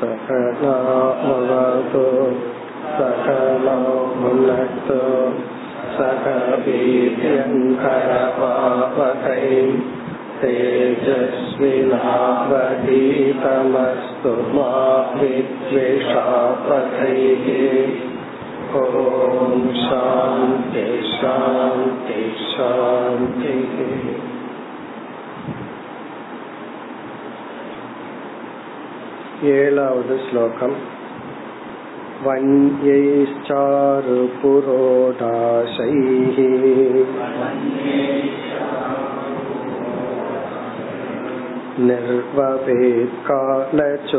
सकलावतु सकलो भुनक्तु सक वीर्यङ्करपावकै तेजस्विनावधीतमस्तु मा विद्वेषापथैः ॐ शान्ति शान्ति शान्तिः ஏழாவது ஸ்லோகம் वन्यैश्चारुपुरोडाशैः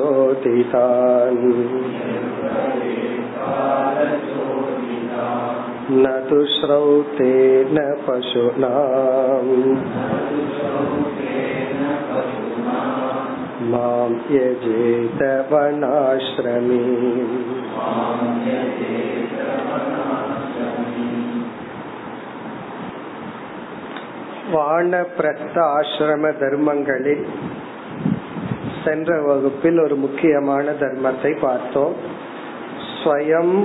निर्वपेत्कालचोदितान् न तु श्रौतेन पशुनाम् मां यजेत वनाश्रमी வானப்பிரஸ்த ஆசிரம தர்மங்களில் சென்ற வகுப்பில் ஒரு முக்கியமான தர்மத்தை பார்த்தோம் ஸ்வயம்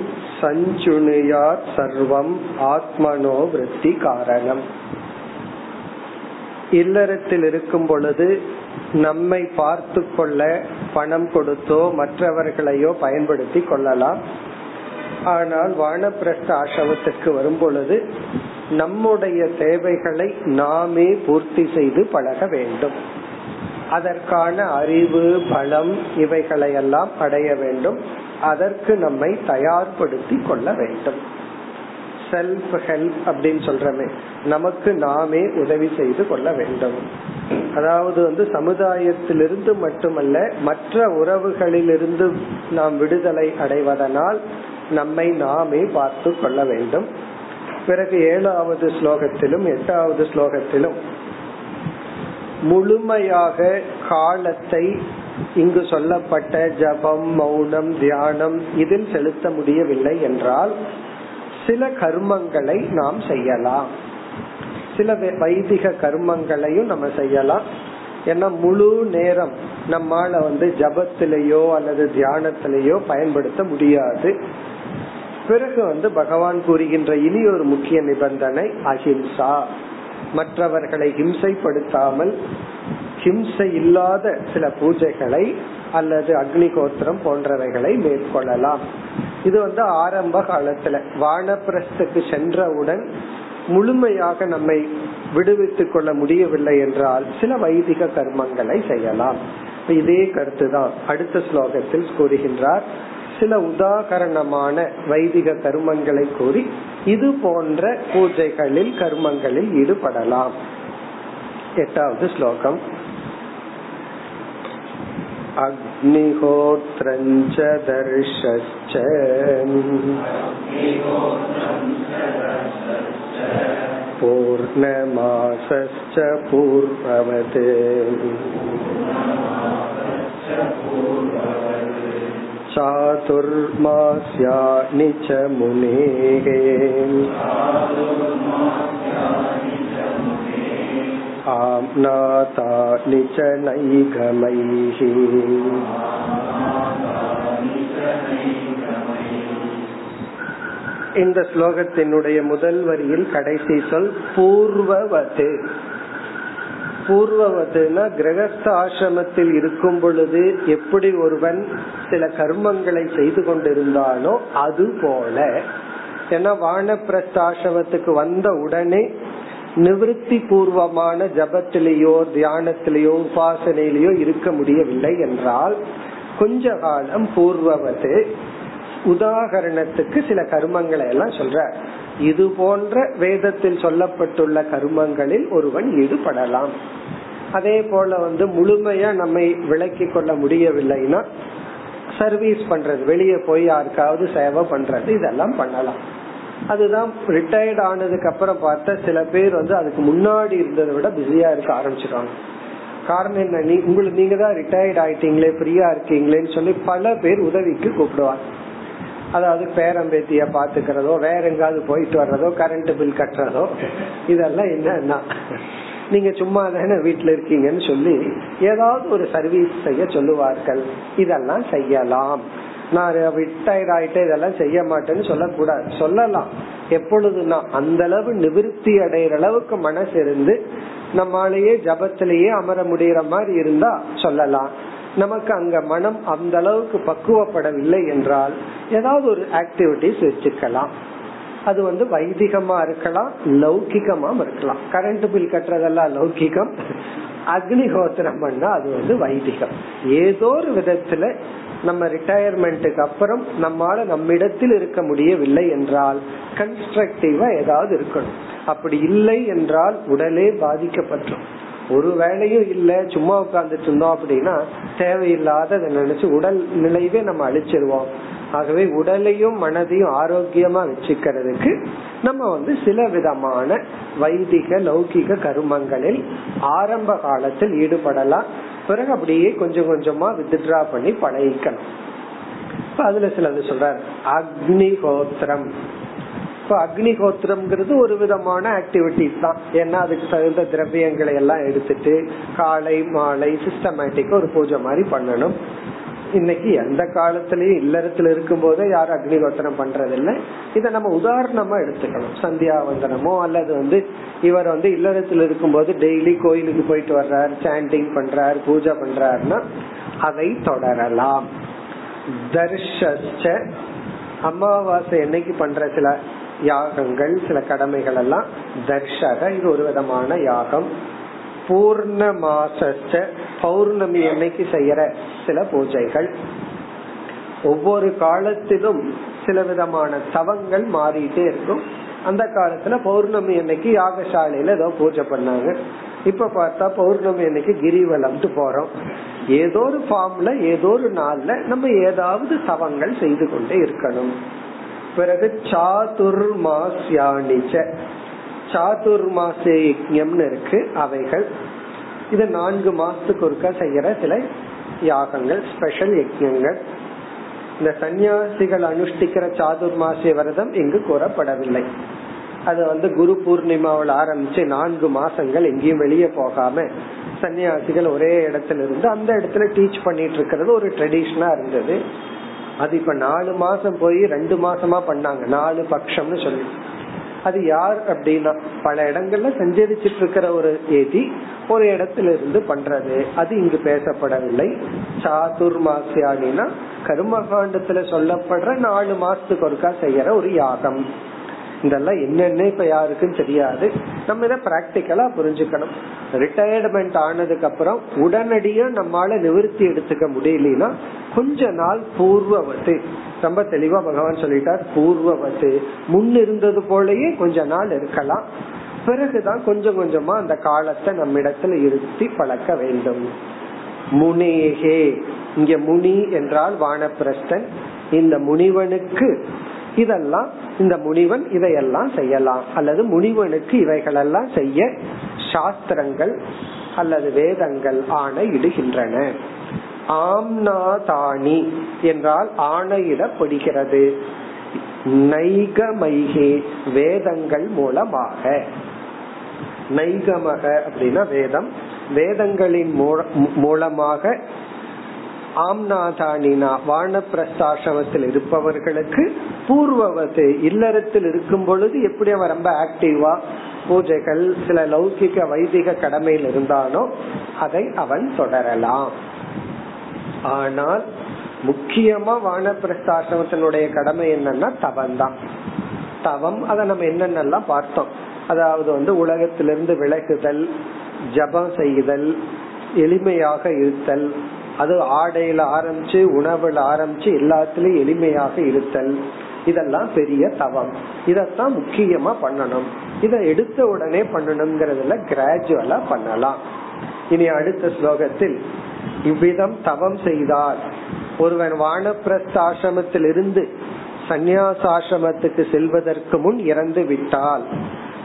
சஞ்சுனியாத் சர்வம் ஆத்மனோ விருத்தி காரணம் இல்லறத்தில் இருக்கும் பொழுது நம்மை பார்த்து கொள்ள பணம் கொடுத்தோ மற்றவர்களையோ பயன்படுத்தி கொள்ளலாம். ஆனால் வானப்பிரஸ்த ஆசிரமத்திற்கு வரும் பொழுது நம்முடைய தேவைகளை நாமே பூர்த்தி செய்து பழக வேண்டும். அதற்கான அறிவு பலம் இவைகளையெல்லாம் அடைய வேண்டும். அதற்கு நம்மை தயார்படுத்தி கொள்ள வேண்டும். செல்ஃப் ஹெல்ப் அப்படின்னு சொல்றமே. நமக்கு நாமே உதவி செய்து கொள்ள வேண்டும். அதாவது வந்து சமுதாயத்திலிருந்து மட்டுமல்ல மற்ற உறவுகளிலிருந்து நாம் விடுதலை அடைவதனால் நம்மை நாமே பார்த்து கொள்ள வேண்டும். பிறகு ஏழாவது ஸ்லோகத்திலும் எட்டாவது ஸ்லோகத்திலும் முழுமையாக காலத்தை இங்கு சொல்லப்பட்ட ஜபம் மௌனம் தியானம் இதில் செலுத்த முடியவில்லை என்றால் சில கர்மங்களை நாம் செய்யலாம். சில வைதிக கர்மங்களையும் நம்ம செய்யலாம். ஏன்னா முழு நேரம் நம்மால வந்து ஜபத்திலேயோ அல்லது தியானத்திலேயோ பயன்படுத்த முடியாது. பிறகு வந்து பகவான் கூறுகின்ற இனி ஒரு முக்கிய நிபந்தனை அஹிம்சா. மற்றவர்களை ஹிம்சைப்படுத்தாமல் ஹிம்சை இல்லாத சில பூஜைகளை அல்லது அக்னி கோத்திரம் போன்றவைகளை மேற்கொள்ளலாம். இது வந்து ஆரம்ப காலத்துல வானப்பிரஸ்துக்கு சென்றவுடன் முழுமையாக நம்மை விடுவித்துக் கொள்ள முடியவில்லை என்றால் சில வைதிக கர்மங்களை செய்யலாம். இதே கருத்துதான் அடுத்த ஸ்லோகத்தில் கூறுகின்றார். சில உதாகரணமான வைதிக கர்மங்களை கூறி இது போன்ற பூஜைகளில் கர்மங்களில் ஈடுபடலாம். எட்டாவது ஸ்லோகம். अग्निहोत्रञ्च दर्शश्च पूर्णमासश्च पूर्ववत् चातुर्मास्यानि च मुनेः आम्नातानि च नैगमैः இந்த ஸ்லோகத்தினுடைய முதல் வரியில் கடைசி சொல் பூர்வவது பூர்வவதுனா கிரகஸ்த ஆசிரமத்தில் இருக்கும் பொழுது எப்படி ஒருவன் சில கர்மங்களை செய்து கொண்டிருந்தானோ அது போல ஏன்னா வானப்பிரஸ்தாசிரமத்துக்கு வந்த உடனே நிவிருத்தி பூர்வமான ஜபத்திலேயோ தியானத்திலேயோ உபாசனையிலேயோ இருக்க முடியவில்லை என்றால் கொஞ்ச காலம் பூர்வவது உதாகரணத்துக்கு சில கர்மங்களை எல்லாம் சொல்ற இது போன்ற வேதத்தில் சொல்லப்பட்டுள்ள கர்மங்களில் ஒருவன் ஈடுபடலாம். அதே போல வந்து முழுமையா நம்மை விளக்கி கொள்ள முடியவில்லைன்னா சர்வீஸ் பண்றது வெளியே போய் யாருக்காவது சேவை பண்றது இதெல்லாம் பண்ணலாம். அதுதான் ரிட்டையர்ட் ஆனதுக்கு அப்புறம் பார்த்தா சில பேர் வந்து அதுக்கு முன்னாடி இருந்ததை விட பிஸியா இருக்க ஆரம்பிச்சிருக்காங்க காரணம் என்ன? நீ உங்களுக்கு நீங்க தான் ரிட்டையர்ட் ஆயிட்டீங்களே ஃப்ரீயா இருக்கீங்களேன்னு சொல்லி பல பேர் உதவிக்கு கூப்பிடுவாங்க. அதாவது பேரம்பேத்திய பாத்துக்கிறதோ வேற எங்காவது போயிட்டு வர்றதோ கரண்ட் பில் கட்டுறதோ இதெல்லாம் என்னன்னா நீங்க சும்மா தானே வீட்டுல இருக்கீங்கன்னு சொல்லி ஏதாவது ஒரு சர்வீஸ் செய்ய சொல்லுவார்கள். இதெல்லாம் செய்யலாம். நான் ரிட்டையர் ஆயிட்டே இதெல்லாம் செய்ய மாட்டேன்னு சொல்லக்கூடாது. சொல்லலாம். எப்பொழுதுனா அந்த அளவு நிவிருத்தி அடைகிற அளவுக்கு மனசு இருந்து நம்மளாலேயே ஜபத்திலேயே அமர முடியற மாதிரி இருந்தா சொல்லலாம். நமக்கு அங்க மனம் அந்த அளவுக்கு பக்குவப்படவில்லை என்றால் ஏதாவது ஒரு ஆக்டிவிட்டிஸ் வச்சுக்கலாம். அது வந்து வைதிகமா இருக்கலாம் லௌகிகமாம் இருக்கலாம். கரண்ட் பில் கட்டுறதெல்லாம் லௌகிகம் அக்னிஹோத்திரம் பண்ணா அது வந்து வைதிகம். ஏதோ ஒரு விதத்துல நம்ம ரிட்டையர்மெண்ட்டுக்கு அப்புறம் நம்மால நம்மிடத்தில் இருக்க முடியவில்லை என்றால் கன்ஸ்ட்ரக்டிவா ஏதாவது இருக்கணும். அப்படி இல்லை என்றால் உடலே பாதிக்கப்பட்டோம் ஒரு வேலையும் இல்ல சும்மா உட்கார்ந்துட்டு இருந்தோம் அப்படின்னா தேவையில்லாத நினைச்சு உடல் நிலையவே நம்ம அழிச்சிருவோம். ஆகவே உடலையும் மனதையும் ஆரோக்கியமா வச்சுக்கிறதுக்கு நம்ம வந்து சில விதமான வைதிக லௌகிக கருமங்களில் ஆரம்ப காலத்தில் ஈடுபடலாம். பிறகு அப்படியே கொஞ்சம் கொஞ்சமா வித்ட்ரா பண்ணி பழகிக்கணும். அதுல சிலது சொல்றாரு அக்னிஹோத்திரம். இப்ப அக்னிஹோத்திரம்ங்கிறது ஒரு விதமான ஆக்டிவிட்டிஸ் தான். ஏன்னா அதுக்கு தகுந்த திரவியங்களை எல்லாம் எடுத்துட்டு காலை மாலை சிஸ்டமேட்டிக்கா ஒரு பூஜை மாதிரி பண்ணணும். இன்னைக்கு எந்த காலத்திலயும் இல்லறத்துல இருக்கும் போதே யாரும் அக்னிகோத்திரம் பண்றதில்லை. இத நம்ம உதாரணமா எடுத்துக்கணும். சந்தியாவந்தனமோ அல்லது வந்து இவர் வந்து இல்லறத்துல இருக்கும்போது டெய்லி கோயிலுக்கு போயிட்டு வர்றாரு சாண்டிங் பண்றாரு பூஜை பண்றாருன்னா அதை தொடரலாம். தர்ஷ அமாவாசை என்னைக்கு பண்ற சில யாகங்கள் சில கடமைகள் எல்லாம் தர்ஷக இது ஒரு விதமான யாகம். பூர்ணமாச பௌர்ணமி அன்னைக்கு செய்யற சில பூஜைகள். ஒவ்வொரு காலத்திலும் சில விதமான தவங்கள் மாறிட்டே இருக்கும். அந்த காலத்துல பௌர்ணமி அன்னைக்கு யாகசாலையில ஏதோ பூஜை பண்ணாங்க. இப்ப பார்த்தா பௌர்ணமி அன்னைக்கு கிரிவலம்ட்டு போறோம். ஏதோ ஒரு ஃபார்ம்ல ஏதோ ஒரு நாள்ல நம்ம ஏதாவது தவங்கள் செய்து கொண்டே இருக்கணும். பிறகு சாதுர்மாசியானிச்ச சாதுர்மாச யஜ்யம்னு இருக்கு அவைகள். இது நான்கு மாசத்துக்கு ஒருக்கா செய்யற சில யாகங்கள் ஸ்பெஷல் யஜ்யங்கள் இந்த சன்னியாசிகள் அனுஷ்டிக்கிற சாதுர்மாசிய விரதம் இங்கு கூறப்படவில்லை. அது வந்து குரு பூர்ணிமாவில் ஆரம்பிச்சு நான்கு மாசங்கள் எங்கேயும் வெளியே போகாம சன்னியாசிகள் ஒரே இடத்துல இருந்து அந்த இடத்துல டீச் பண்ணிட்டு இருக்கிறது ஒரு ட்ரெடிஷனா இருந்தது. அது இப்ப நாலு மாசம் போய் ரெண்டு மாசமா பண்ணாங்க. நாலு பட்சம்னு சொல்லி. அது யார் அப்படின்னா பல இடங்கள்ல சஞ்சரிச்சிட்டு இருக்கிற ஒரு ஏதி ஒரு இடத்துல இருந்து பண்றது. அது இங்கு பேசப்படவில்லை. சாதுர்மாசியானினா கர்மகாண்டத்துல சொல்லப்படுற நாலு மாசத்துக்கு ஒருக்கா செய்யற ஒரு யாகம். இதெல்லாம் என்னென்ன இப்ப யாருக்கும் தெரியாது. நம்ம இதை பிராக்டிக்கலா புரிஞ்சுக்கணும். ரிட்டையர்மெண்ட் ஆனதுக்கு அப்புறம் உடனடியா நம்மால நிவர்த்தி எடுத்துக்க முடியலனா கொஞ்ச நாள் பூர்வவத்து. ரொம்ப தெளிவா பகவான் சொல்லிட்டார் பூர்வவத்து. முன் இருந்தது போலயே கொஞ்ச நாள் இருக்கலாம். பிறகுதான் கொஞ்சம் கொஞ்சமா அந்த காலத்தை நம்மிடத்துல இருத்தி பழக்க வேண்டும். முனேகே. இங்க முனி என்றால் வானப்பிரஸ்தன். இந்த முனிவனுக்கு இதெல்லாம் இந்த முனிவன் இதையெல்லாம் செய்யலாம். அல்லது முனிவனுக்கு இவைகளெல்லாம் செய்ய சாஸ்திரங்கள் அல்லது வேதங்கள் ஆணை இடுகின்றன ஆம்னாதானி என்றால் ஆணையிடப்படுகிறது. நைகமைகே வேதங்கள் மூலமாக. நைகமக அப்படின்னா வேதம். வேதங்களின் மூலமாக ஆம்நாதானினா வானப்பிரஸ்தாசிரமத்தில் இருப்பவர்களுக்கு பூர்வவது இல்லறத்தில் இருக்கும் பொழுது எப்படி அவன் ரொம்ப ஆக்டிவா? பூஜைகள் சில லௌகிக வைதிக கடமையில் இருந்தானோ அதை அவன் தொடரலாம். ஆனால் முக்கியமா வானப்பிரஸ்தாசிரமத்தினுடைய கடமை என்னன்னா தவம் தான் தவம் அதை நம்ம என்னென்னலாம் பார்த்தோம். அதாவது வந்து உலகத்திலிருந்து விலகுதல் ஜபம் செய்தல் எளிமையாக இருத்தல் அது ஆடையில ஆரம்பிச்சு உணவுல ஆரம்பிச்சு எல்லாத்துலயும் எளிமையாக இருத்தல். இதெல்லாம் பெரிய தவம். இதத்தான் முக்கியமா பண்ணணும். இத எடுத்த உடனே பண்ணணுங்கிறதுல கிராஜுவலா பண்ணலாம். இனி அடுத்த ஸ்லோகத்தில் இவ்விதம் தவம் செய்தால் ஒருவன் வானப்பிரஸ்தாசிரமத்தில் இருந்து சந்நியாசாசிரமத்துக்கு செல்வதற்கு முன் இறந்து விட்டால்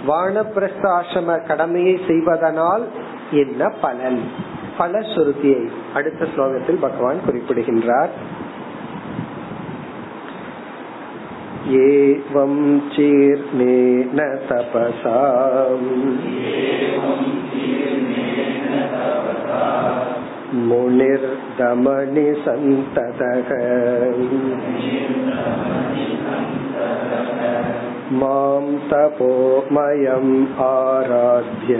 வானப்பிரஸ்தாசிரம கடமையை செய்வதனால் என்ன பலன்? பலஸ்ருதியை அடுத்த ஸ்லோகத்தில் பகவான் குறிப்பிடுகின்றார் एवं चीर्णेन तपसा मुनिर्दमनि सन्ततः मां तपोमयम् आराध्य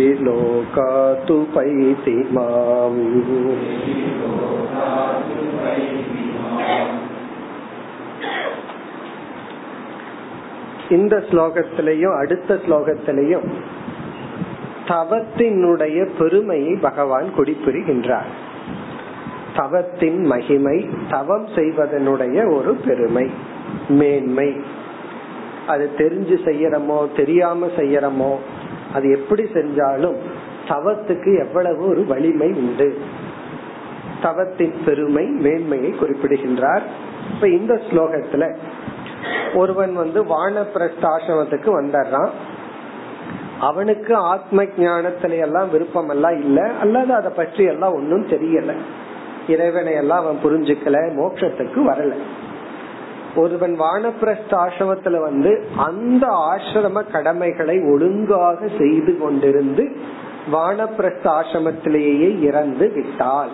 ऋषिलोकातु पैति माम् இந்த ஸ்லோகத்திலையும் அடுத்த ஸ்லோகத்திலையும் தவத்தினுடைய பெருமையை பகவான் குறிப்பிடுகின்றார் தவத்தின் மகிமை தவம் செய்வதனுடைய ஒரு பெருமை மேன்மை. அது தெரிஞ்சு செய்யறமோ தெரியாம செய்யறமோ அது எப்படி செஞ்சாலும் தவத்துக்கு எவ்வளவு ஒரு வலிமை உண்டு. தவத்தின் பெருமை மேன்மையை குறிப்பிடுகின்றார். இப்ப இந்த ஸ்லோகத்துல ஒருவன் வந்து வானப்பிரஸ்தாசிரமத்துக்கு வந்துடுறான் அவனுக்கு ஆத்ம ஞானத்துல எல்லாம் விருப்பம் எல்லாம் இல்ல அல்லது அதை பற்றி எல்லாம் ஒன்னும் தெரியல. இறைவனை எல்லாம் அவன் புரிஞ்சுக்கல மோட்சத்துக்கு வரல. ஒருவன் வானப்பிரஸ்த ஆசிரமத்துல வந்து அந்த ஆசிரம கடமைகளை ஒழுங்காக செய்து கொண்டிருந்து வானப்பிரஸ்த ஆசிரமத்திலேயே இறந்து விட்டால்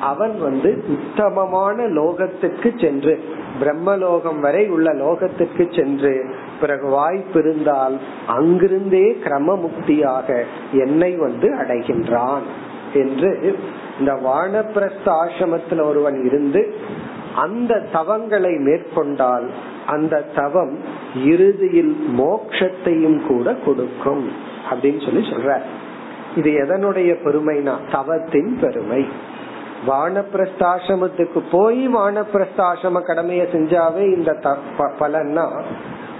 அவன் வந்து உத்தமமான லோகத்துக்கு சென்று பிரம்மலோகம் வரை உள்ள லோகத்துக்கு சென்று பிறகு வாய்ப்பு இருந்தால் அங்கிருந்தே கிரம முக்தியாக என்னை வந்து அடைகின்றான் என்று இந்த வானப்பிரஸ்த ஆசிரமத்தில் ஒருவன் இருந்து அந்த தவங்களை மேற்கொண்டால் அந்த தவம் இறுதியில் மோக்ஷத்தையும் கூட கொடுக்கும் அப்படின்னு சொல்லி சொல்ற இது எதனுடைய பெருமைனா? தவத்தின் பெருமை. வானப்பிரஸ்தாசிரமத்துக்கு போய் வானப்பிரஸ்தாசிரம கடமையை செஞ்சாவே இந்த பலன்னா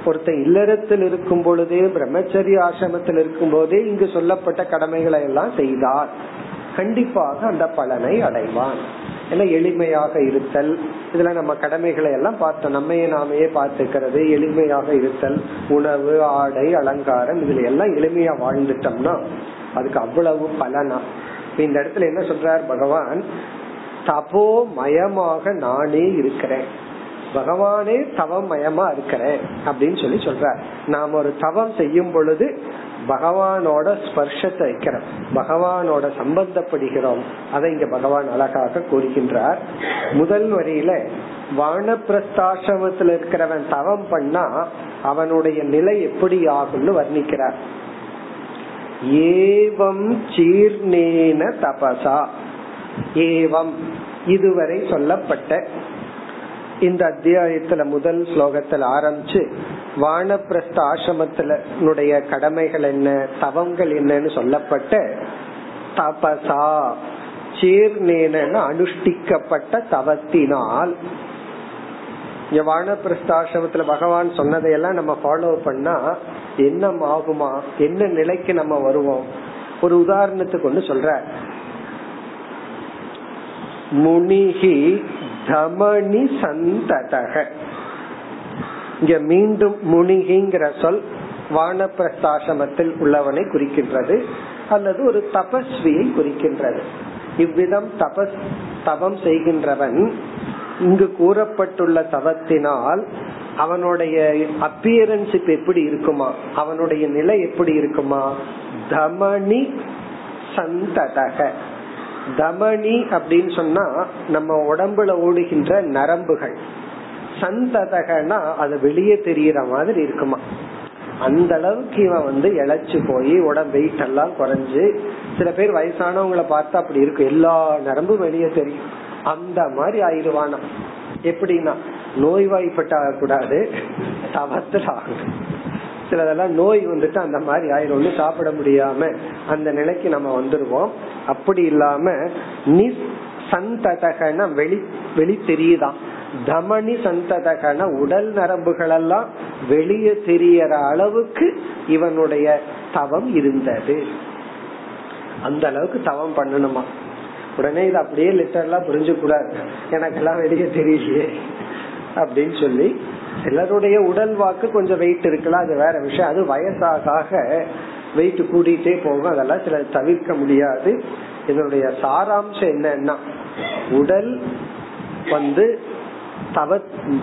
ஒருத்த இல்லறத்தில் இருக்கும் பொழுதே பிரம்மச்சரிய ஆசிரமத்தில் இருக்கும் போதே இங்கு சொல்லப்பட்ட கடமைகளை எல்லாம் செய்தார். கண்டிப்பாக அந்த பலனை அடைவான். ஏன்னா எளிமையாக இருத்தல். இதுல நம்ம கடமைகளை எல்லாம் பார்த்தோம். நம்மையே நாமையே பார்த்துக்கிறது எளிமையாக இருத்தல் உணவு ஆடை அலங்காரம் இதுல எல்லாம் எளிமையா வாழ்ந்துட்டோம்னா அதுக்கு அவ்வளவு பலனா. இந்த இடத்துல என்ன சொல்றார் பகவான்? தபோ மயமாக நானே இருக்கிறேன். பகவானே தவம் மயமா இருக்கிறேன் அப்படின்னு சொல்லி சொல்ற நாம் ஒரு தவம் செய்யும் பொழுது பகவானோட ஸ்பர்ஷத்தை வைக்கிறோம். பகவானோட சம்பந்தப்படுகிறோம். அதை இங்க பகவான் அழகாக கூறுகின்றார். முதல் வரியில வானப்பிரஸ்தாசிரமத்தில் இருக்கிறவன் தவம் பண்ணா அவனுடைய நிலை எப்படி ஆகும்னு வர்ணிக்கிறார். ஏவம் சீர்ணேன தபசா. ஏவம் இதுவரை சொல்லப்பட்ட இந்த அத்தியாயத்துல முதல் ஸ்லோகத்தில் ஆரம்பிச்சு வானப்பிரஸ்த ஆசிரமத்தினுடைய கடமைகள் என்ன? தவங்கள் என்னன்னு சொல்லப்பட்ட தபசா சீர்ணேன அனுஷ்டிக்கப்பட்ட தவத்தினால். இங்க வானப்பிரஸ்தாசிரமத்துல பகவான் சொன்னதையெல்லாம் நம்ம ஃபாலோ பண்ணா என்ன ஆகுமா என்ன நிலைக்கு நம்ம வருவோம்? ஒரு உதாரணத்துக்கு ஒண்ணு சொல்ற முனிகி தமணி சந்ததக. இங்க மீண்டும் முனிகிங்கிற சொல் வானப்பிரஸ்தாசிரமத்தில் உள்ளவனை குறிக்கின்றது அல்லது ஒரு தபஸ்வியை குறிக்கின்றது. இவ்விதம் தபஸ் தவம் செய்கின்றவன் இங்கு கூறப்பட்டுள்ள தவத்தினால் அவனுடைய அப்பியரன்ஸ் இப்ப எப்படி இருக்குமா? அவனுடைய நிலை எப்படி இருக்குமா? தமணி சந்ததக. தமணி அப்படின்னு சொன்னா நம்ம உடம்புல ஓடுகின்ற நரம்புகள். சந்ததகனா அது வெளியே தெரியற மாதிரி இருக்குமா? அந்த அளவுக்கு இவன் வந்து இழைச்சு போய் உடம்பு வெயிட் எல்லாம் குறைஞ்சு சில பேர் வயசானவங்களை பார்த்தா அப்படி இருக்கும் எல்லா நரம்பும் வெளியே தெரியும். அந்த மாதிரி ஆயிடுவானா எப்படின்னா நோய்வாய்ப்பட்ட கூடாது தவத்தில் ஆகணும் சிலதெல்லாம் நோய் வந்துட்டு அந்த மாதிரி ஆயிரம். ஒண்ணு சாப்பிட முடியாம அந்த நிலைக்கு நம்ம வந்துருவோம். அப்படி இல்லாம நி சந்ததகன வெளி வெளி தெரியுதான் தமணி சந்ததகன உடல் நரம்புகள் எல்லாம் வெளியே தெரியற அளவுக்கு இவனுடைய தவம் இருந்தது. அந்த அளவுக்கு தவம் பண்ணணுமா? உடனே இது அப்படியே லிட்டர்லாம் புரிஞ்சு கூடாது எனக்கெல்லாம் வெளியே தெரியலையே. அப்படின்னு சொல்லி சிலருடைய உடல் வாக்கு கொஞ்சம் வெயிட் இருக்கலாம் அது வேற விஷயம். அது வயசாக வெயிட் கூட்டிகிட்டே போகும். அதெல்லாம் சில தவிர்க்க முடியாது. இதனுடைய சாராம்சம் என்னன்னா உடல் வந்து தவ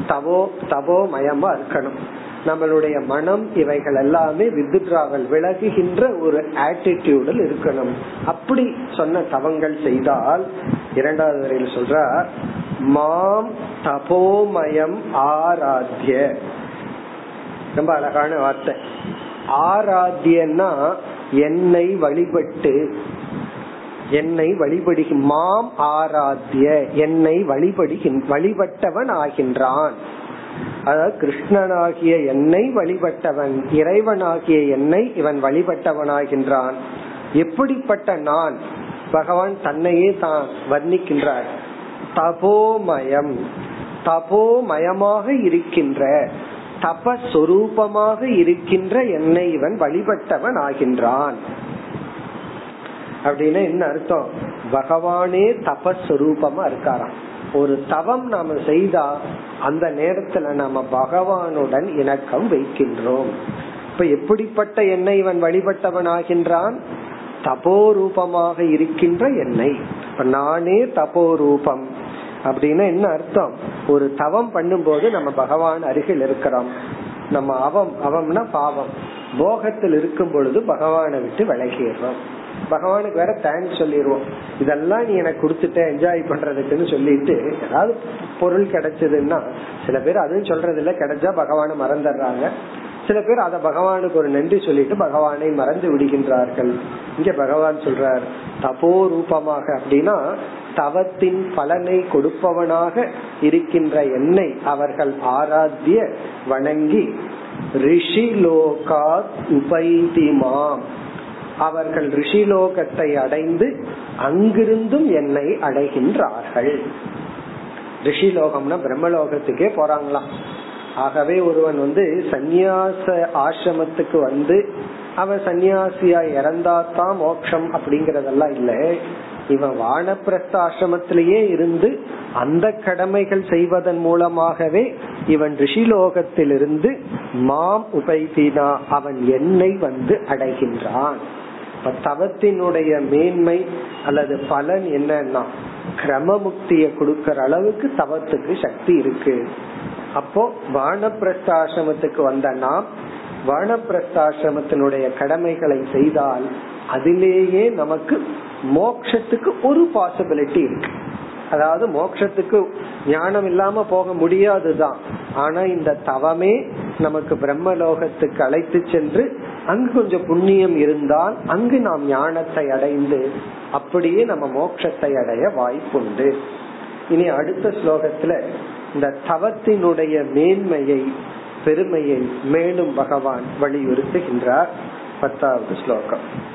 தவோ தவோமயமா இருக்கணும் நம்மளுடைய மனம் இவைகள் எல்லாமே வித்ராவல் விலகுகின்ற ஒரு ஆட்டிடியூடில் இருக்கணும். அப்படி சொன்ன தவங்கள் செய்தால் இரண்டாவது வரையில் சொல்றார் மாம் தபோமயம் ஆராத்திய ரொம்ப அழகான வார்த்தை. ஆராத்தியன்னா என்னை வழிபட்டு என்னை வழிபடுகி மாம் ஆராத்திய என்னை வழிபடுகின் வழிபட்டவன் ஆகின்றான். அதாவது கிருஷ்ணனாகிய என்னை வழிபட்டவன் இறைவனாகிய என்னை இவன் வழிபட்டவனாகின்றான் எப்படிப்பட்ட நான்? பகவான் தன்னையே தான் வர்ணிக்கின்றார். தபோமயம். தபோமயமாக இருக்கின்ற தபஸ்வரூபமாக இருக்கின்ற என்னை இவன் வழிபட்டவன் ஆகின்றான். அப்படின்னு என்ன அர்த்தம்? பகவானே தபஸ்வரூபமா இருக்காராம். ஒரு தவம் நாம செய்தா அந்த நேரத்துல நாம பகவானுடன் இணக்கம் வைக்கின்றோம். இப்ப எப்படிப்பட்ட எண்ணெய் இவன் வழிபட்டவன் ஆகின்றான் தபோரூபமாக இருக்கின்ற எண்ணெய் இப்ப நானே தபோரூபம். அப்படின்னா என்ன அர்த்தம்? ஒரு தவம் பண்ணும்போது நம்ம பகவான் அருகில் இருக்கிறோம். நம்ம அவம் அவம்னா பாவம். போகத்தில் இருக்கும் பொழுது பகவானை விட்டு விலகிடுறோம். பகவானுக்கு வேற தேங்க்ஸ் சொல்லிடுவோம் இதெல்லாம் நீ எனக்கு கொடுத்துட்ட என்ஜாய் பண்றதுக்குன்னு சொல்லிட்டு ஏதாவது பொருள் கிடைச்சதுன்னா சில பேர் அதுவும் சொல்றது இல்ல கிடைச்சா பகவான மறந்துடுறாங்க. சில பேர் அத பகவானுக்கு ஒரு நன்றி சொல்லிட்டு பகவானை மறந்து விடுகின்றார்கள். இங்க பகவான் சொல்றார் தபோ ரூபமாக அப்படின்னா தவத்தின் பலனை கொடுப்பவனாக இருக்கின்ற என்னை அவர்கள் ஆராத்திய வணங்கி ரிஷிலோகாத் உபைதிமாம் அவர்கள் ரிஷிலோகத்தை அடைந்து அங்கிருந்தும் என்னை அடைகின்றார்கள். ரிஷிலோகம்னா பிரம்மலோகத்துக்கே போறாங்களாம். ஆகவே ஒருவன் வந்து சந்நியாச ஆசிரமத்துக்கு வந்து அவன் சன்னியாசியா இறந்தாதான் மோட்சம் அப்படிங்கறதெல்லாம் இல்ல. இவன் வானப்பிரஸ்த ஆசிரமத்திலேயே இருந்து அந்த கடமைகள் செய்வதன் மூலமாகவே இவன் ரிஷிலோகத்திலிருந்து மாம் உபைதினா அவன் என்னை வந்து அடைகின்றான். இப்ப தவத்தினுடைய மேன்மை அல்லது பலன் என்னன்னா கிரமமுக்திய கொடுக்கற அளவுக்கு தவத்துக்கு சக்தி இருக்கு. அப்போ வானப்பிரஸ்தாசிரமத்துக்கு வந்த நாம் வானப்பிரஸ்தாசிரமத்தினுடைய கடமைகளை செய்தால் அதிலேயே நமக்கு மோக்ஷத்துக்கு ஒரு பாசிபிலிட்டி இருக்கு. அதாவது மோக்ஷத்துக்கு ஞானம் இல்லாம போக முடியாதுதான். ஆனா இந்த தவமே நமக்கு பிரம்மலோகத்துக்கு அழைத்து சென்று அங்கு கொஞ்சம் புண்ணியம் இருந்தால் அங்கு நாம் ஞானத்தை அடைந்து அப்படியே நம்ம மோட்சத்தை அடைய வாய்ப்புண்டு இனி அடுத்த ஸ்லோகத்துல இந்த தவத்தினுடைய மேன்மையை பெருமையை மேலும் பகவான் வலியுறுத்துகின்றார் பத்தாவது ஸ்லோகம்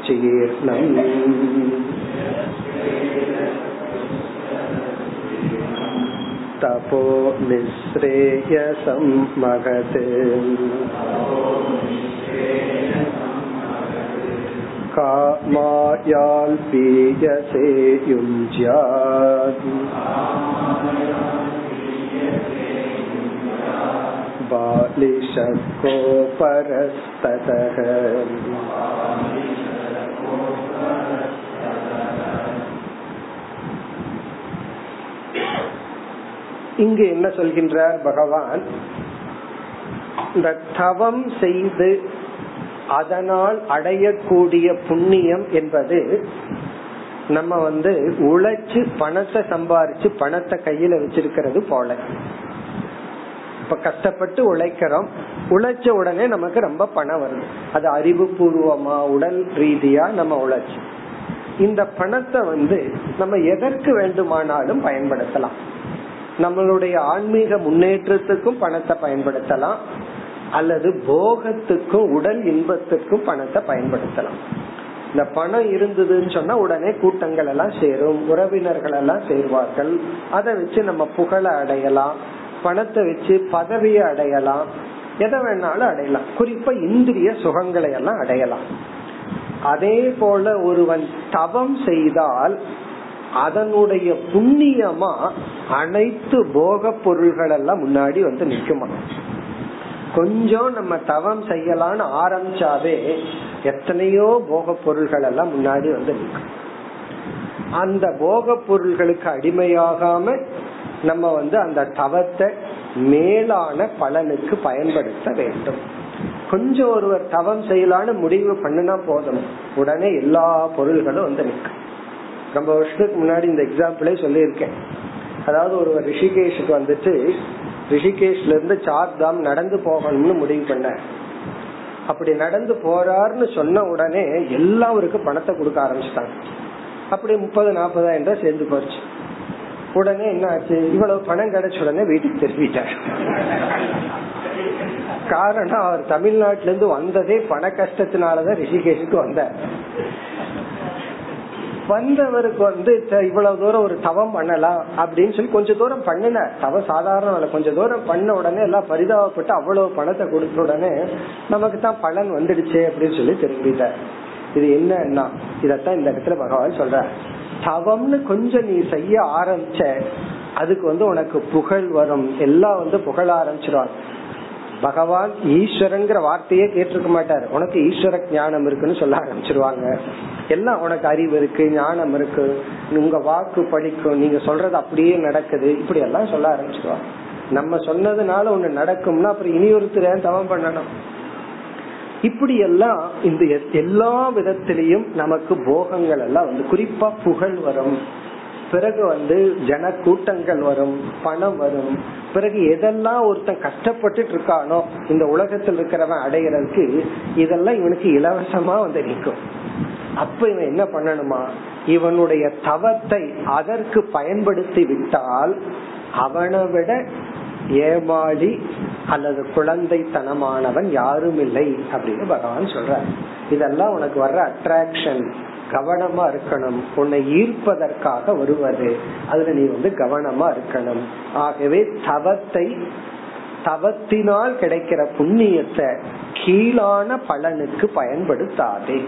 यस्त्वेतत्कृत्रतश्चीर्णम् तपो निःश्रेयसं मगते कामायाल्पीयसे युञ्ज्यात्। बालिशको परस्ततः இங்கு என்ன சொல்கின்றார் பகவான்? இந்த தவம் செய்து அதனால் அடையக்கூடிய புண்ணியம் என்பது நம்ம வந்து உழைச்சு பணத்தை சம்பாரிச்சு பணத்தை கையில வச்சிருக்கிறது போல. இப்ப கஷ்டப்பட்டு உழைக்கிறோம். உழைச்ச உடனே நமக்கு ரொம்ப பணம் வருது. அது அறிவு பூர்வமா உடல் ரீதியா நம்ம உழைச்சு. இந்த பணத்தை வந்து நம்ம எதற்கு வேண்டுமானாலும் பயன்படுத்தலாம். நம்மளுடைய ஆன்மீக முன்னேற்றத்துக்கும் பணத்தை பயன்படுத்தலாம். அல்லது போகத்துக்கும் உடல் இன்பத்துக்கும் பணத்தை பயன்படுத்தலாம். இந்த பணம் இருந்ததுன்னு சொன்னா உடனே கூட்டங்கள் எல்லாம் சேரும். உறவினர்கள் எல்லாம் சேர்வார்கள். அதை வச்சு நம்ம புகழ அடையலாம். பணத்தை வச்சு பதவியை அடையலாம். எதை வேணாலும் அடையலாம். குறிப்பா இந்திரிய சுகங்களை எல்லாம் அடையலாம். அதே போல ஒருவன் தவம் செய்தால் அதனுடைய புண்ணியமா அனைத்து போக பொருள்கள் எல்லாம் முன்னாடி வந்து நிக்குமா கொஞ்சம் நம்ம தவம் செய்யலான்னு ஆரம்பிச்சாவே எத்தனையோ போக பொருள்கள் எல்லாம் முன்னாடி வந்து நிற்கும். அந்த போக பொருள்களுக்கு அடிமையாகாம நம்ம வந்து அந்த தவத்தை மேலான பலனுக்கு பயன்படுத்த வேண்டும். கொஞ்சம் ஒருவர் தவம் செய்யலான்னு முடிவு பண்ணினா போதும். உடனே எல்லா பொருள்களும் வந்து நிற்கும். ரொம்ப வருஷத்துக்கு முன்னாடி இந்த எக்ஸாம்பிளே சொல்லியிருக்கேன். அதாவது ஒருவர் ரிஷிகேஷுக்கு வந்துட்டு ரிஷிகேஷ்ல இருந்து சார் தாம் நடந்து போகணும்னு முடிவு பண்ண அப்படி நடந்து போறாருன்னு சொன்ன உடனே எல்லாருக்கும் பணத்தை கொடுக்க ஆரம்பிச்சிட்டாங்க. அப்படி முப்பது நாற்பதாயிரம் ரூபாய் சேர்ந்து போச்சு. உடனே என்ன ஆச்சு? இவ்வளவு பணம் கிடைச்ச உடனே வீட்டுக்கு திரும்பிட்டார். காரணம் அவர் தமிழ்நாட்டில இருந்து வந்ததே பண கஷ்டத்தினாலதான் ரிஷிகேஷுக்கு வந்தார். வந்தவருக்கு வந்து இவ்வளவு தூரம் ஒரு தவம் பண்ணலாம் அப்படின்னு சொல்லி கொஞ்ச தூரம் பண்ணின. தவம் சாதாரண கொஞ்ச தூரம் பண்ண உடனே எல்லாம் பரிதாபப்பட்டு அவ்வளவு பணத்தை கொடுத்த உடனே நமக்கு தான் பலன் வந்துடுச்சே அப்படின்னு சொல்லி திரும்பிட்ட. இது என்னன்னா இதத்தான் இந்த இடத்துல பகவான் சொல்ற தவம்னு கொஞ்சம் நீ செய்ய ஆரம்பிச்ச அதுக்கு வந்து உனக்கு புகழ் வரும். எல்லாம் வந்து புகழ ஆரம்பிச்சிருவாங்க. பகவான் ஈஸ்வரங்கிற வார்த்தையே கேட்டிருக்க மாட்டாரு. உனக்கு ஈஸ்வர ஞானம் இருக்குன்னு சொல்ல ஆரம்பிச்சிருவாங்க. எல்லாம் உனக்கு அறிவு இருக்கு ஞானம் இருக்கு உங்க வாக்கு படிக்கும் நீங்க சொல்றது அப்படியே நடக்குது. இப்படி எல்லாம் சொல்ல ஆரம்பிச்சிருவாங்க. நம்ம சொன்னதுனால ஒண்ணு நடக்கும்னா அப்புறம் இனி ஒருத்தர் தவம் பண்ணணும்? இப்படி எல்லாம் இந்த எல்லா விதத்திலையும் நமக்கு போகங்கள் எல்லாம் வந்து குறிப்பா புகழ் வரும். பிறகு வந்து ஜன கூட்டங்கள் வரும் பணம் வரும். பிறகு எதெல்லாம் ஒருத்தன் கஷ்டப்பட்டுட்டு இருக்கானோ இந்த உலகத்தில் இருக்கிறவன் அடைகிறதுக்கு இதெல்லாம் இவனுக்கு இலவசமா வந்து நிற்கும். அப்ப இவன் என்ன பண்ணணுமா? இவனுடைய தவத்தை அதற்கு பயன்படுத்தி விட்டால் அவனை விட ஏமாளி அல்லது குழந்தைத்தனமானவன் யாரும் இல்லை அப்படின்னு பகவான் சொல்ற இதெல்லாம் உனக்கு வர்ற அட்ராக்ஷன் கவனமா இருக்கணும். உன்னை ஈர்ப்பதற்காக வருவது. அதுல நீ வந்து கவனமா இருக்கணும். ஆகவே தவத்தை தவத்தினால் கிடைக்கிற புண்ணியத்தை கீழான பலனுக்கு பயன்படுத்தாதே.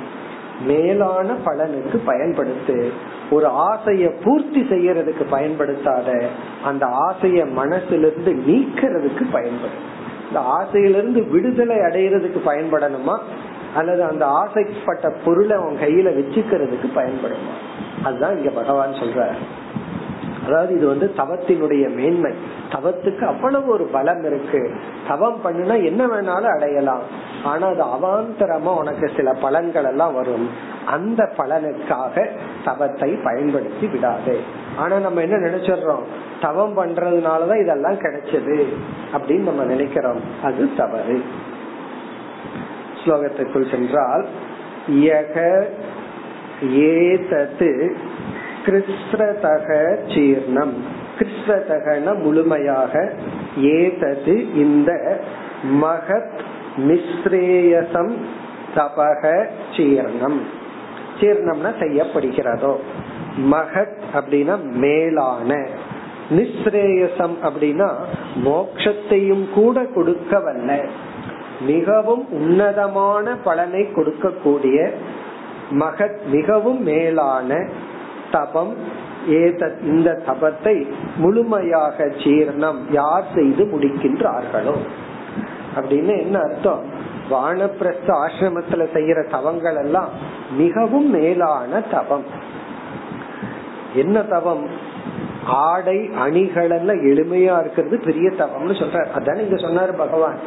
மேலான பலனுக்கு பயன்படுத்து. ஒரு ஆசைய பூர்த்தி செய்யறதுக்கு பயன்படுத்தாத. அந்த ஆசைய மனசிலிருந்து நீக்கிறதுக்கு பயன்படும் இந்த ஆசையிலிருந்து விடுதலை அடைகிறதுக்கு பயன்படணுமா? அல்லது அந்த ஆசைப்பட்ட பொருளை உன் கையில வச்சுக்கிறதுக்கு பயன்படும்? அதுதான் இங்க பகவான் சொல்ற அதாவது இது வந்து தவத்தினுடைய மேன்மை. தவத்துக்கு அவ்வளவு ஒரு பலம் இருக்கு. தவம் பண்ணுனா என்ன வேணாலும் அடையலாம். ஆனா அது அவாந்தரமா உனக்கு சில பலன்கள் எல்லாம் வரும். அந்த பலனுக்காக தவத்தை பயன்படுத்தி விடாது. ஆனா நம்ம என்ன நினைச்சிடறோம்? தவம் பண்றதுனாலதான் இதெல்லாம் கிடைச்சது அப்படின்னு நம்ம நினைக்கிறோம். அது தவறு. ஸ்லோகத்திற்குள் சென்றால் யக ஏதத்து கிருஷ்ணதக சீர்ணம். கிருஷ்ணதகன முழுமையாக ஏதது இந்த மகத் நிஸ்ரேயசம் தபக சீர்ணம். சீர்ணம்னா செய்யப்படுகிறதோ. மகத் அப்படின்னா மேலான. நிஸ்ரேயசம் அப்படின்னா மோக்ஷத்தையும் கூட கொடுக்க வல்ல மிகவும் உன்னதமான பலனை கொடுக்கக்கூடிய மகத் மிகவும் மேலான தபம். இந்த தபத்தை முழுமையாக ஜீர்ணம் யார் செய்து முடிக்கின்றார்களோ. அப்படின்னு என்ன அர்த்தம்? வானப்பிரஸ்த ஆசிரமத்துல செய்யற தவங்கள் எல்லாம் மிகவும் மேலான தவம் என்ன தவம் ஆடை அணிகள் எல்லாம் எளிமையா இருக்கிறது பெரிய தவம்னு சொல்றாரு. அதான் இங்க சொன்னாரு பகவான்.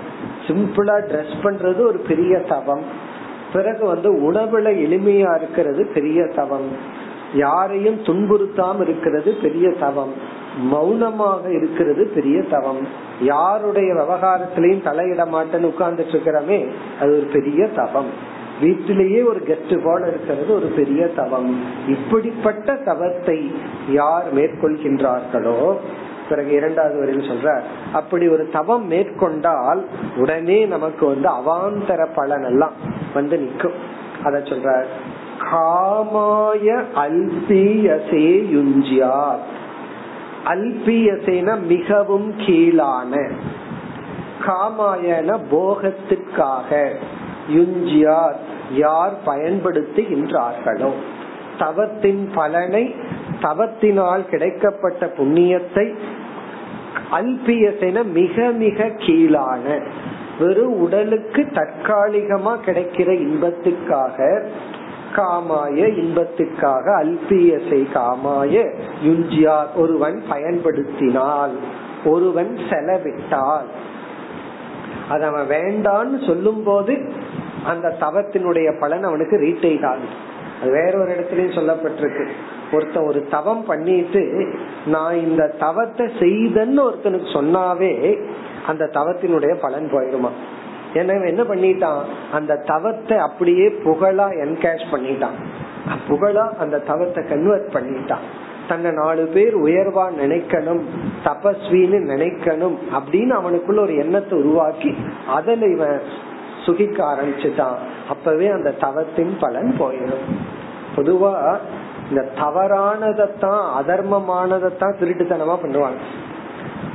சிம்பிளா ட்ரெஸ் பண்றது ஒரு பெரிய தவம். பிறகு வந்து உணவுல எளிமையா இருக்கிறது பெரிய தவம். யாரையும் துன்புறுத்தாம இருக்கிறது பெரிய தவம். மௌனமாக இருக்கிறது பெரிய தவம். யாருடைய விவகாரத்திலையும் தலையிட மாட்டேன்னு உட்கார்ந்துட்டு இருக்கிறமே அது ஒரு பெரிய தவம். வீட்டிலேயே ஒரு கெஸ்ட் போல இருக்கிறது ஒரு பெரிய தவம். இப்படிப்பட்ட தவத்தை யார் மேற்கொள்கின்றார்களோ பிறகு இரண்டாவது வரையில் சொல்ற அப்படி ஒரு தவம் மேற்கொண்டால் உடனே நமக்கு வந்து அவாந்தர பலன் எல்லாம் வந்து நிற்கும். அத சொல்ற காமாய அல்பியசே யுஞ்சியார் அல்பியசேன மிகவும் கீழான காமாயன போகத்திற்காக யுஞ்சியார் யார் பயன்படுத்துகின்றார்களோ தவத்தின் பலனை தவத்தினால் கிடைக்கப்பட்ட புண்ணியத்தை அல்பியசென மிக மிக கீழான வெறும் உடலுக்கு தற்காலிகமா கிடைக்கிற இன்பத்துக்காக காமாய இன்பத்துக்காக அல்பியசை காமாய யுஞ்சியார் ஒருவன் பயன்படுத்தினால் ஒருவன் செலவிட்டால். அது அவன் வேண்டான்னு சொல்லும் போது அந்த தவத்தினுடைய பலன் அவனுக்கு ரீட்டைட் ஆகுது. வேற ஒரு இடத்துலயும் சொல்லப்பட்டிருக்கு. ஒருத்தன் ஒரு தவம் பண்ணிட்டு நான் இந்த தவத்தை செய்தன்னு ஒருத்தனுக்கு சொன்னாவே அந்த தவத்தினுடைய பலன் போயிருமா? ஏன்னா என்ன பண்ணிட்டான்? அந்த தவத்தை அப்படியே புகழா என்கேஷ் பண்ணிட்டான். புகழா அந்த தவத்தை கன்வெர்ட் பண்ணிட்டான். தன்னை நாலு பேர் உயர்வா நினைக்கணும் தபஸ்வின்னு நினைக்கணும் அப்படின்னு அவனுக்குள்ள ஒரு எண்ணத்தை உருவாக்கி அதில் இவன் சுகிக்க ஆரம்பிச்சுட்டான். அப்பவே அந்த தவத்தின் பலன் போயிடும். பொதுவா இந்த தவறானதைத்தான் அதர்மமானதைத்தான் திருட்டுத்தனமா பண்ணுவாங்க.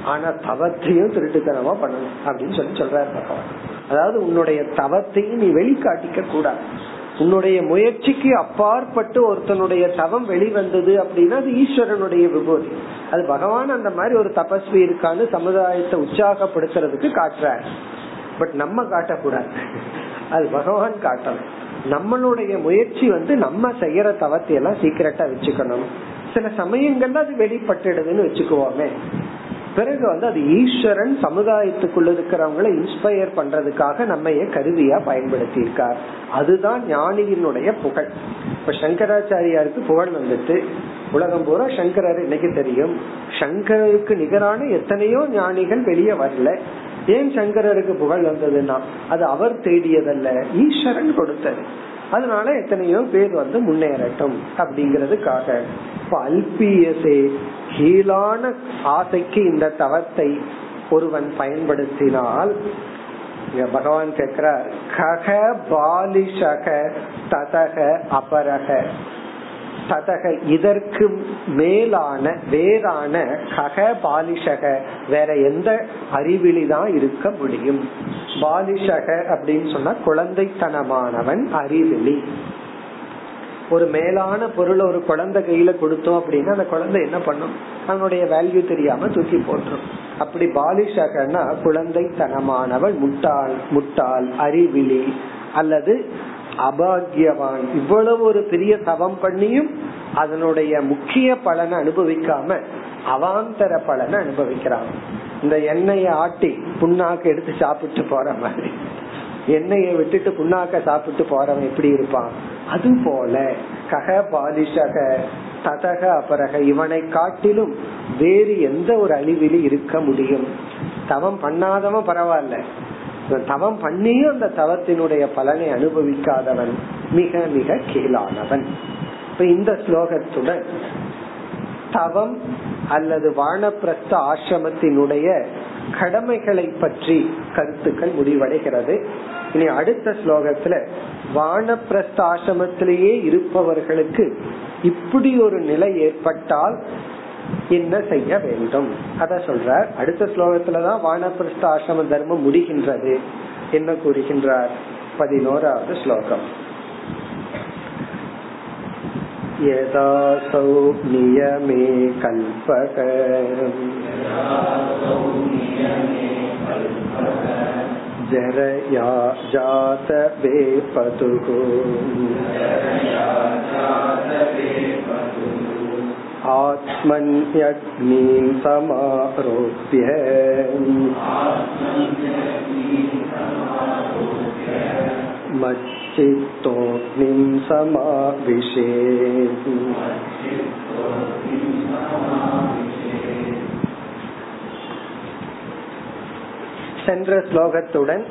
ஆனா தவத்தையும் திருட்டுத்தனமா பண்ணணும் அப்படின்னு சொல்லி சொல்றாரு பகவான். அதாவது உன்னுடைய தவத்தையும் நீ வெளிக்காட்டிக்க கூடாது. உன்னுடைய முயற்சிக்கு அப்பாற்பட்டு ஒருத்தனுடைய தவம் வெளிவந்தது அப்படின்னா அது ஈஸ்வரனுடைய விபூதி. அது பகவான் அந்த மாதிரி ஒரு தபஸ்வி இருக்கான்னு சமுதாயத்தை உற்சாகப்படுத்துறதுக்கு காட்டுறாரு. பட் நம்ம காட்டக்கூடாது. அது பகவான் காட்டணும். நம்மளுடைய முயற்சி வந்து நம்ம செய்யற தவத்தை எல்லாம் சீக்கிரட்டா வச்சுக்கணும். சில சமயங்கள்ல அது வெளிப்பட்டுடுதுன்னு வச்சுக்குவோமே. பிறகு வந்து அது ஈஸ்வரன் சமுதாயத்துக்குள்ள இருக்கிறவங்களை இன்ஸ்பயர் பண்றதுக்காக நம்ம கருவியா பயன்படுத்தி இருக்கார் அதுதான் ஞானியினுடைய புகழ். இப்ப சங்கராச்சாரியாருக்கு புகழ் வந்துட்டு உலகம் பூரா சங்கரர் இன்னைக்கு தெரியும். சங்கரருக்கு நிகரான எத்தனையோ ஞானிகள் வெளியே வரல. ஏன் சங்கரருக்கு புகழ் வந்ததுன்னா அது அவர் தேடியதல்ல ஈஸ்வரன் கொடுத்தது. அதனால எத்தனையோ பேர் வந்து முன்னேறட்டும் அப்படிங்கறதுக்காக இப்ப அல்பியசே கீழான ஆசைக்கு இந்த தவத்தை ஒருவன் பயன்படுத்தினால் பகவான் கேக்குறார் கக பாலிஷக ததக அபரக. ததக இதற்கு மேலான வேறான கக பாலிஷக. வேற எந்த அறிவிலிதான் இருக்க முடியும்? பாலிஷக அப்படின்னு சொன்னா குழந்தைத்தனமானவன் அறிவிலி. ஒரு மேலான பொருளை ஒரு குழந்தை கையில கொடுத்தோம் அப்படின்னா அந்த குழந்தை என்ன பண்ணும்? அவனுடைய வேல்யூ தெரியாம தூக்கி போட்டுரும். அப்படி பாலிஷகன்னா குழந்தைத்தனமானவள் முட்டாள் முட்டாள் அறிவிலி அல்லது அபாகியவான் இவ்வளவு ஒரு பெரிய தவம் பண்ணியும் அதனுடைய முக்கிய பலனை அனுபவிக்காம அவாந்தர பலனை அனுபவிக்கிறான். இந்த எண்ணெயை ஆட்டி புண்ணாக்கு எடுத்து சாப்பிட்டு போற மாதிரி. எண்ணெயை விட்டுட்டு புண்ணாக்க சாப்பிட்டு போறவன் எப்படி இருப்பான்? அது போல கக பாலிஷக ததக அபரக இவனை காட்டிலும் வேறு எந்த ஒரு அழிவிலும் இருக்க முடியும். தவம் பண்ணாதவன் பரவாயில்ல. தவம் பண்ணியும் அந்த தவத்தினுடைய பலனை அனுபவிக்காதவன் மிக மிக கீழானவன். இப்ப இந்த ஸ்லோகத்துடன் தவம் அல்லது வானப்பிரஸ்த ஆசிரமத்தினுடைய கடமைகளை பற்றி கருத்துக்கள் முடிவடைகிறது. இனி அடுத்த ஸ்லோகத்துல வானப்பிரஸ்த ஆசிரமத்திலேயே இருப்பவர்களுக்கு இப்படி ஒரு நிலை ஏற்பட்டால் என்ன செய்ய வேண்டும் அத சொல்ற அடுத்த ஸ்லோகத்துலதான் வானப்பிரஸ்த ஆசிரம தர்மம் முடிகின்றது என்ன கூறுகின்றார் பதினோராவது ஸ்லோகம் यदासौ नियमे कल्पक जरया जात बेपतुः आत्मन्यग्नीं समारोप्य मच्चित्तोऽग्निं समाविशे சென்ற ஸ்லோகத்துடன்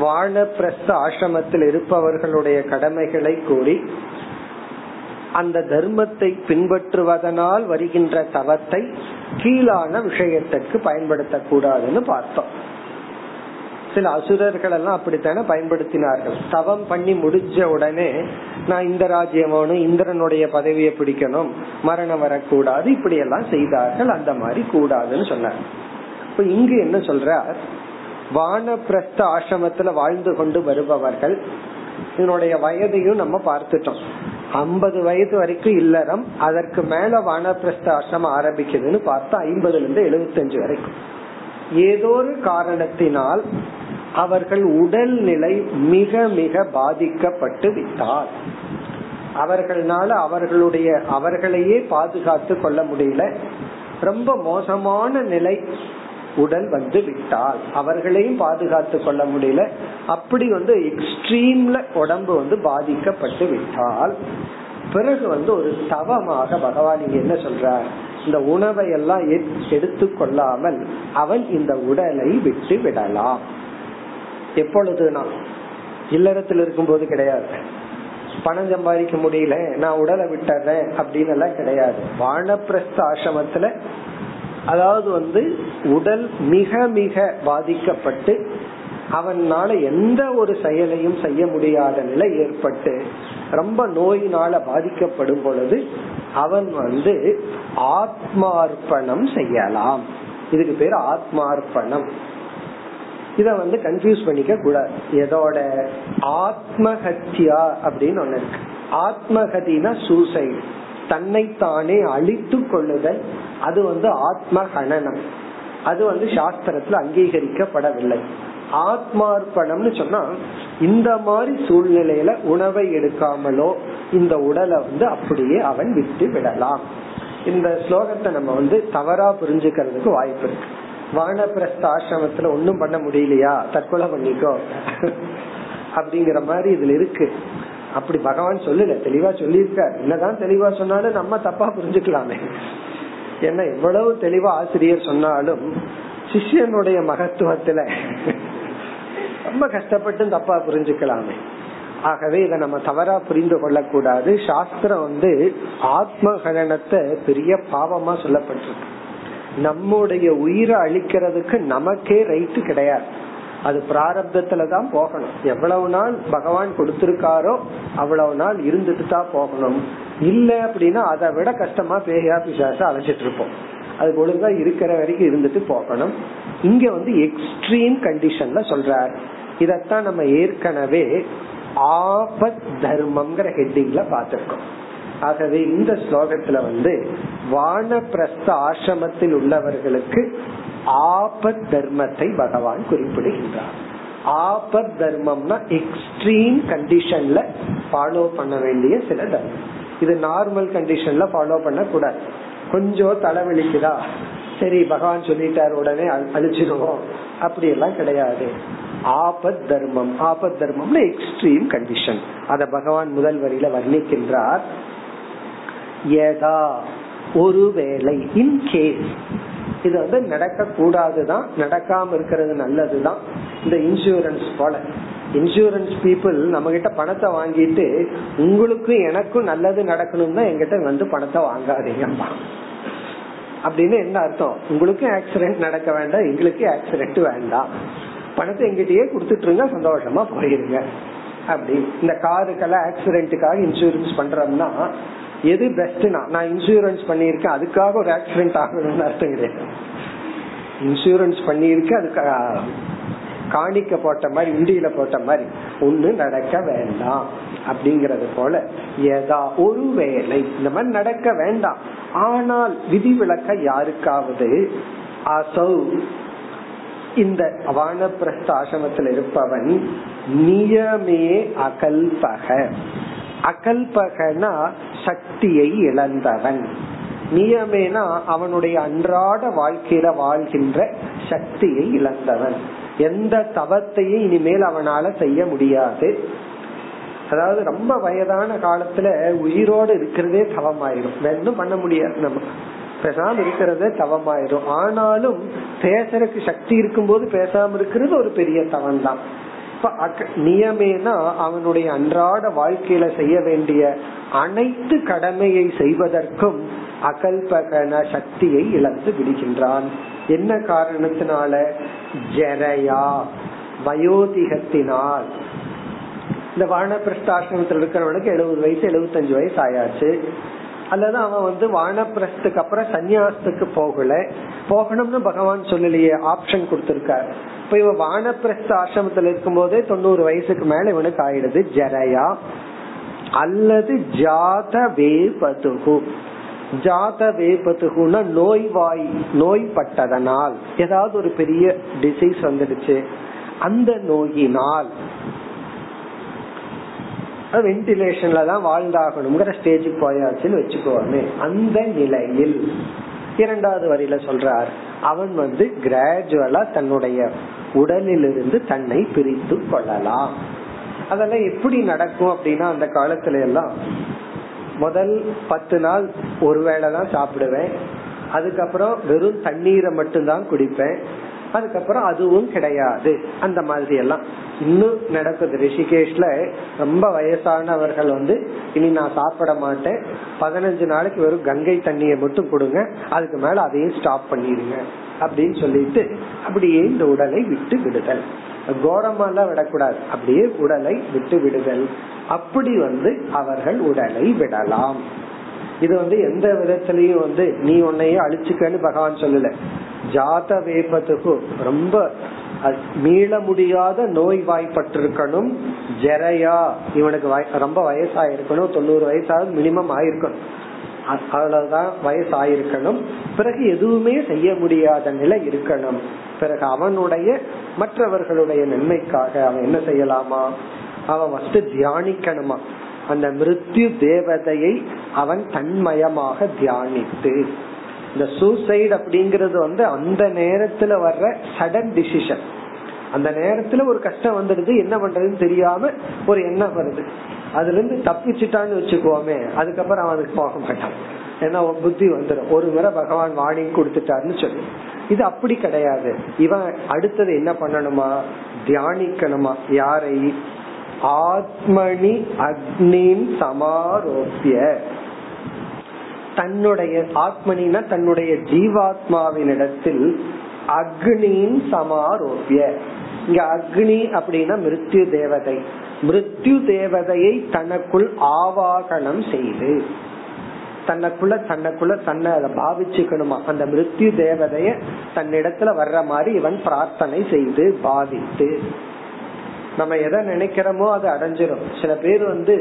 வானப்பிரஸ்த ஆசிரமத்தில் இருப்பவர்களுடைய கடமைகளை கூறி அந்த தர்மத்தை பின்பற்றுவதனால் வருகின்ற தவத்தை கீழான விஷயத்திற்கு பயன்படுத்தக்கூடாதுன்னு பார்த்தோம். சில அசுரர்கள் எல்லாம் அப்படித்தானே பயன்படுத்தினார்கள். தவம் பண்ணி முடிஞ்ச உடனே நான் இந்த ராஜ்யம் வேணும் இந்திரனுடைய பதவியை பிடிக்கணும் மரணம் வரக்கூடாது இப்படி எல்லாம் செய்தார்கள் அந்த மாதிரி கூடாதுன்னு சொன்னார். இப்ப இங்கு என்ன சொல்றார்? வானப்பிரஸ்த ஆசிரமத்துல வாழ்ந்து கொண்டு வருபவர்கள் இதனுடைய வயதையும் நம்ம பார்த்துட்டோம். ஐம்பது வயது வரைக்கும் இல்லறம் அதற்கு மேல வானப்பிரஸ்த ஆசிரமம் ஆரம்பிக்குதுன்னு பார்த்தா ஐம்பதுல இருந்து எழுபத்தஞ்சு வரைக்கும். ஏதோ ஒரு காரணத்தினால் அவர்கள் உடல்நிலை மிக மிக பாதிக்கப்பட்டு விட்டார். அவர்களால அவர்களுடைய அவர்களையே பாதுகாத்து கொள்ள முடியல. ரொம்ப மோசமான நிலை. உடல் வந்து விட்டால் அவர்களையும் பாதுகாத்து கொள்ள முடியல. அப்படி வந்து எக்ஸ்ட்ரீம்ல உடம்பு வந்து பாதிக்கப்பட்டு விட்டால் பிறகு வந்து ஒரு தவமாக பகவான் இங்க என்ன சொல்றார்? இந்த உணவை எல்லாம் எடுத்து கொள்ளாமல் அவன் இந்த உடலை விட்டு விடலாம். எப்பொழுதுனா? இல்லறத்தில் இருக்கும் போது கிடையாது. பணம் சம்பாதிக்க முடியல நான் உடலை விட்டுறேன் அப்படின்னு எல்லாம் கிடையாது. வானப்பிரஸ்த ஆசிரமத்துல அதாவது வந்து உடல் மிக மிக பாதிக்கப்பட்டு அவனால எந்த ஒரு செயலையும் செய்ய முடியாத நிலை ஏற்பட்டு ரொம்ப நோயினால பாதிக்கப்படும் பொழுது அவன் வந்து ஆத்மார்ப்பணம் செய்யலாம். இதுக்கு பேர் ஆத்மார்ப்பணம். இத வந்து கன்ஃபியூஸ் பண்ணிக்க கூடாது. எதோட ஆத்மஹத்யா அப்படின்னு ஒண்ணு இருக்கு. ஆத்மகதினா சூசைட் தன்னைத்தானே அழித்து கொள்ளுதல் அது வந்து ஆத்ம ஹனனம் அது வந்து சாஸ்திரத்துல அங்கீகரிக்கப்படவில்லை. ஆத்மார்ப்பணம்னு சொன்னா இந்த மாதிரி சூழ்நிலையில உணவை எடுக்காமலோ இந்த உடலை வந்து அப்படியே அவன் விட்டு விடலாம். இந்த ஸ்லோகத்தை நம்ம வந்து தவறா புரிஞ்சுக்கிறதுக்கு வாய்ப்பு இருக்கு. வானப்பிரஸ்த ஆசிரமத்துல ஒன்னும் பண்ண முடியலையா? தற்கொலை பண்ணிக்கோ. அப்படிங்கிற மாதிரி இதுல இருக்கு. அப்படி பகவான் சொல்லல தெளிவா சொல்லியிருக்காரு. என்னதான் தெளிவா சொன்னாலும் நம்ம தப்பா புரிஞ்சுக்கலாமே. ஏன்னா எவ்வளவு தெளிவா ஆசிரியர் சொன்னாலும் சிஷியனுடைய மகத்துவத்துல ரொம்ப கஷ்டப்பட்டு தப்பா புரிஞ்சுக்கலாமே. ஆகவே இதை நம்ம தவறா புரிந்து கொள்ளக்கூடாது. சாஸ்திரம் வந்து ஆத்மகலனத்தை பெரிய பாவமா சொல்லப்பட்டிருக்கு. நம்முடைய உயிரை அழிக்கிறதுக்கு நமக்கே ரைட்டு கிடையாது. அது பிராரப்தத்துல தான் போகணும். எவ்வளவு நாள் பகவான் கொடுத்திருக்காரோ அவ்வளவு நாள் இருந்துட்டு தான் போகணும். இல்ல அப்படின்னா அதை விட கஷ்டமா பேயா பிசாச அழைச்சிட்டு இருப்போம் அது ஒழுங்கா இருக்கிற வரைக்கும் இருந்துட்டு போகணும். இங்க வந்து எக்ஸ்ட்ரீம் கண்டிஷன்ல சொல்றார். இதத்தான் நம்ம ஏற்கனவே ஆபத் தர்மம்ங்கிற ஹெட்டிங்ல பார்த்திருக்கோம். ஆகவே இந்த ஸ்லோகத்துல வந்து வானப்பிரஸ்த ஆசிரமத்தில் உள்ளவர்களுக்கு ஆபத் தர்மத்தை பகவான் குறிப்பிடுகின்றார். ஆபத் தர்மம்னா எக்ஸ்ட்ரீம் கண்டிஷன்ல ஃபாலோ பண்ண வேண்டிய சில தர்மம். இது நார்மல் கண்டிஷன்ல ஃபாலோ பண்ண கூடாது கொஞ்சம் தலைவலிக்குதா? சரி பகவான் சொல்லிட்டார் உடனே அழிச்சிடுவோம் அப்படி எல்லாம் கிடையாது. ஆபத் தர்மம் ஆபத் தர்மம்னு எக்ஸ்ட்ரீம் கண்டிஷன் அத பகவான் முதல் வரியில வர்ணிக்கின்றார். ஏதா ஒருவேளை இன் கேஸ் இது வந்து நடக்க கூடாதுதான் நடக்காம இருக்கிறது நல்லதுதான். இந்த இன்சூரன்ஸ் போல. இன்சூரன்ஸ் பீப்புள் நம்ம கிட்ட பணத்தை வாங்கிட்டு உங்களுக்கும் எனக்கும் நல்லது நடக்கணும்னா எங்கிட்ட வந்து பணத்தை வாங்காதீங்கம்மா அப்படின்னு என்ன அர்த்தம்? உங்களுக்கும் ஆக்சிடென்ட் நடக்க வேண்டாம் எங்களுக்கும் ஆக்சிடென்ட் வேண்டாம். பணத்தை எங்கிட்டயே கொடுத்துட்டு இருங்க சந்தோஷமா போயிருங்க. அப்படி. இந்த காருக்கெல்லாம் ஆக்சிடென்ட்டுக்காக இன்சூரன்ஸ் பண்றோம்னா எது பெஸ்ட்னா நான் இன்சூரன்ஸ் பண்ணியிருக்கேன் அதுக்காக ஒரு ஆக்சிடென்ட் ஆகணும்னு அர்த்தம் கிடையாது. இன்சூரன்ஸ் பண்ணியிருக்கேன் அதுக்காக காணிக்க போட்ட மாதிரி உண்டியில போட்ட மாதிரி. ஒண்ணு நடக்க வேண்டாம் அப்படிங்கறது போல ஏதா ஒரு வேலை இந்த மாதிரி நடக்க வேண்டாம். ஆனால் விதிவிலக்க யாருக்காவது அசௌ இந்த வானப்பிரஸ்த ஆசிரமத்தில் இருப்பவன் நியமே அகல்பக. அகல்பகனா சக்தியை இழந்தவன். நியமேனா அவனுடைய அன்றாட வாழ்க்கையில வாழ்கின்ற சக்தியை இழந்தவன். எந்த தவத்தையும் இனிமேல் அவனால செய்ய முடியாது. அதாவது ரொம்ப வயதான காலத்துல உயிரோடு இருக்கிறதே தவமாயிரும். வேணும் பண்ண முடியாது நம்ம. பேசாம இருக்கிறதே தவமாயிரும். ஆனாலும் பேசுறதுக்கு சக்தி இருக்கும் போது பேசாம இருக்கிறது ஒரு பெரிய தவம் தான் நியமேனா அவனுடைய அன்றாட வாழ்க்கையில செய்ய வேண்டிய அனைத்து கடமையை செய்வதற்கும் அகல்பகன சக்தியை இழந்து விடுகின்றான். என்ன காரணத்தினால? ஜெரையா வயோதிகத்தினால். இந்த வானப்பிரஸ்தாசிரமத்தில் இருக்கிறவனுக்கு எழுபது வயசு எழுபத்தஞ்சு வயசு ஆயாச்சு. அல்லது அவன் வந்து வானப்பிரஸ்துக்கு அப்புறம் சன்னியாசத்துக்கு போகல. போகணும்னு பகவான் சொல்லலையே ஆப்ஷன் கொடுத்திருக்காரு. இப்ப இவன் வானப்பிரஸ்த ஆசிரமத்துல இருக்கும் போதே தொண்ணூறு வயசுக்கு மேல இவனுக்கு ஆயிடுது. ஜரையா. அல்லது ஜாத வேபதுகு ஜாத வேபதுகுனா நோய்வாய் நோய்பட்டதனால். ஏதாவது ஒரு பெரிய டிசீஸ் வந்துடுச்சு. அந்த நோயினால் வென்டிலேஷன்ல தான் வாழ்ந்தாகணுங்கிற ஸ்டேஜுக்கு போயாச்சுன்னு வச்சுக்கோமே. அந்த நிலையில் இரண்டாவது வரியில சொல்றார் அவன் வந்து கிராஜுவலா தன்னுடைய உடலிலிருந்து தன்னை பிரித்து கொள்ளலாம். அதெல்லாம் எப்படி நடக்கும் அப்படின்னா அந்த காலத்துல எல்லாம் முதல் பத்து நாள் ஒருவேளை தான் சாப்பிடுவேன். அதுக்கப்புறம் வெறும் தண்ணீரை மட்டும்தான் குடிப்பேன். அதுக்கப்புறம் அதுவும் கிடையாது. அந்த மாதிரி எல்லாம் இன்னும் நடக்குது. ரிஷிகேஷ்ல ரொம்ப வயசானவர்கள் வந்து இனி நான் சாப்பிட மாட்டேன். பதினஞ்சு நாளைக்கு வெறும் கங்கை தண்ணியை மட்டும் கொடுங்க. அதுக்கு மேல அதையும் ஸ்டாப் பண்ணிடுங்க. அப்படின்னு சொல்லிட்டு அப்படியே இந்த உடலை விட்டு விடுதல். கோரமெல்லாம் விடக்கூடாது. அப்படியே உடலை விட்டு விடுதல். அப்படி வந்து அவர்கள் உடலை விடலாம். இது வந்து எந்த விதத்திலயும் வந்து நீ உன்னையே அழிச்சுக்கன்னு பகவான் சொல்லல. ஜாத வேபதுகு ரொம்ப மீள முடியாத நோய் வாய்ப்பட்டிருக்கணும் ஜெரையா இவனுக்கு ரொம்ப வயசாயிருக்கணும். தொண்ணூறு வயசாவது மினிமம் ஆயிருக்கணும். அவ்வளவுதான் வயசாயிருக்கணும். பிறகு எதுவுமே செய்ய முடியாத நிலை இருக்கணும். பிறகு அவனுடைய மற்றவர்களுடைய நன்மைக்காக அவன் என்ன செய்யலாமா? அவன் ஃபர்ஸ்ட் தியானிக்கணுமா? அந்த மிருத்யு தேவதையை அவன் தன்மயமாக தியானித்து இந்த சூசைட் அப்படிங்கறது வந்து அந்த நேரத்துல வர்ற சடன் டிசிஷன் அந்த நேரத்துல ஒரு கஷ்டம் வந்துடுது என்ன பண்றதுன்னு தெரியாம ஒரு எண்ணம் வருது. அதுல இருந்து தப்பிச்சுட்டான்னு வச்சுக்கோமே அதுக்கப்புறம் அவன் அதுக்கு போக மாட்டான். ஏன்னா புத்தி வந்துடும். ஒரு முறை பகவான் வாணி கொடுத்துட்டாருன்னு சொல்லி. இது அப்படி கிடையாது. இவன் அடுத்தது என்ன பண்ணணுமா? தியானிக்கணுமா? யாரை? ஆத்மனி அக்னின் சமாரோப்பிய. தன்னுடைய ஆத்மனினா தன்னுடைய ஜீவாத்மாவினிடத்தில் அக்னியின் சமாரோபிய. இங்க அக்னி அப்படின்னா மிருத்யு தேவதை. மிருத்யு தேவதையை தனக்குள் ஆவாகனம் செய்து தன்னைக்குள்ள தன்னைக்குள்ள தன்னை அதை பாவிச்சுக்கணுமா? அந்த மிருத்யு தேவதைய தன்னிடத்துல வர்ற மாதிரி இவன் பிரார்த்தனை செய்து பாதித்து நம்ம எதை நினைக்கிறோமோ அது அடைஞ்சிரும். சில பேர் வந்து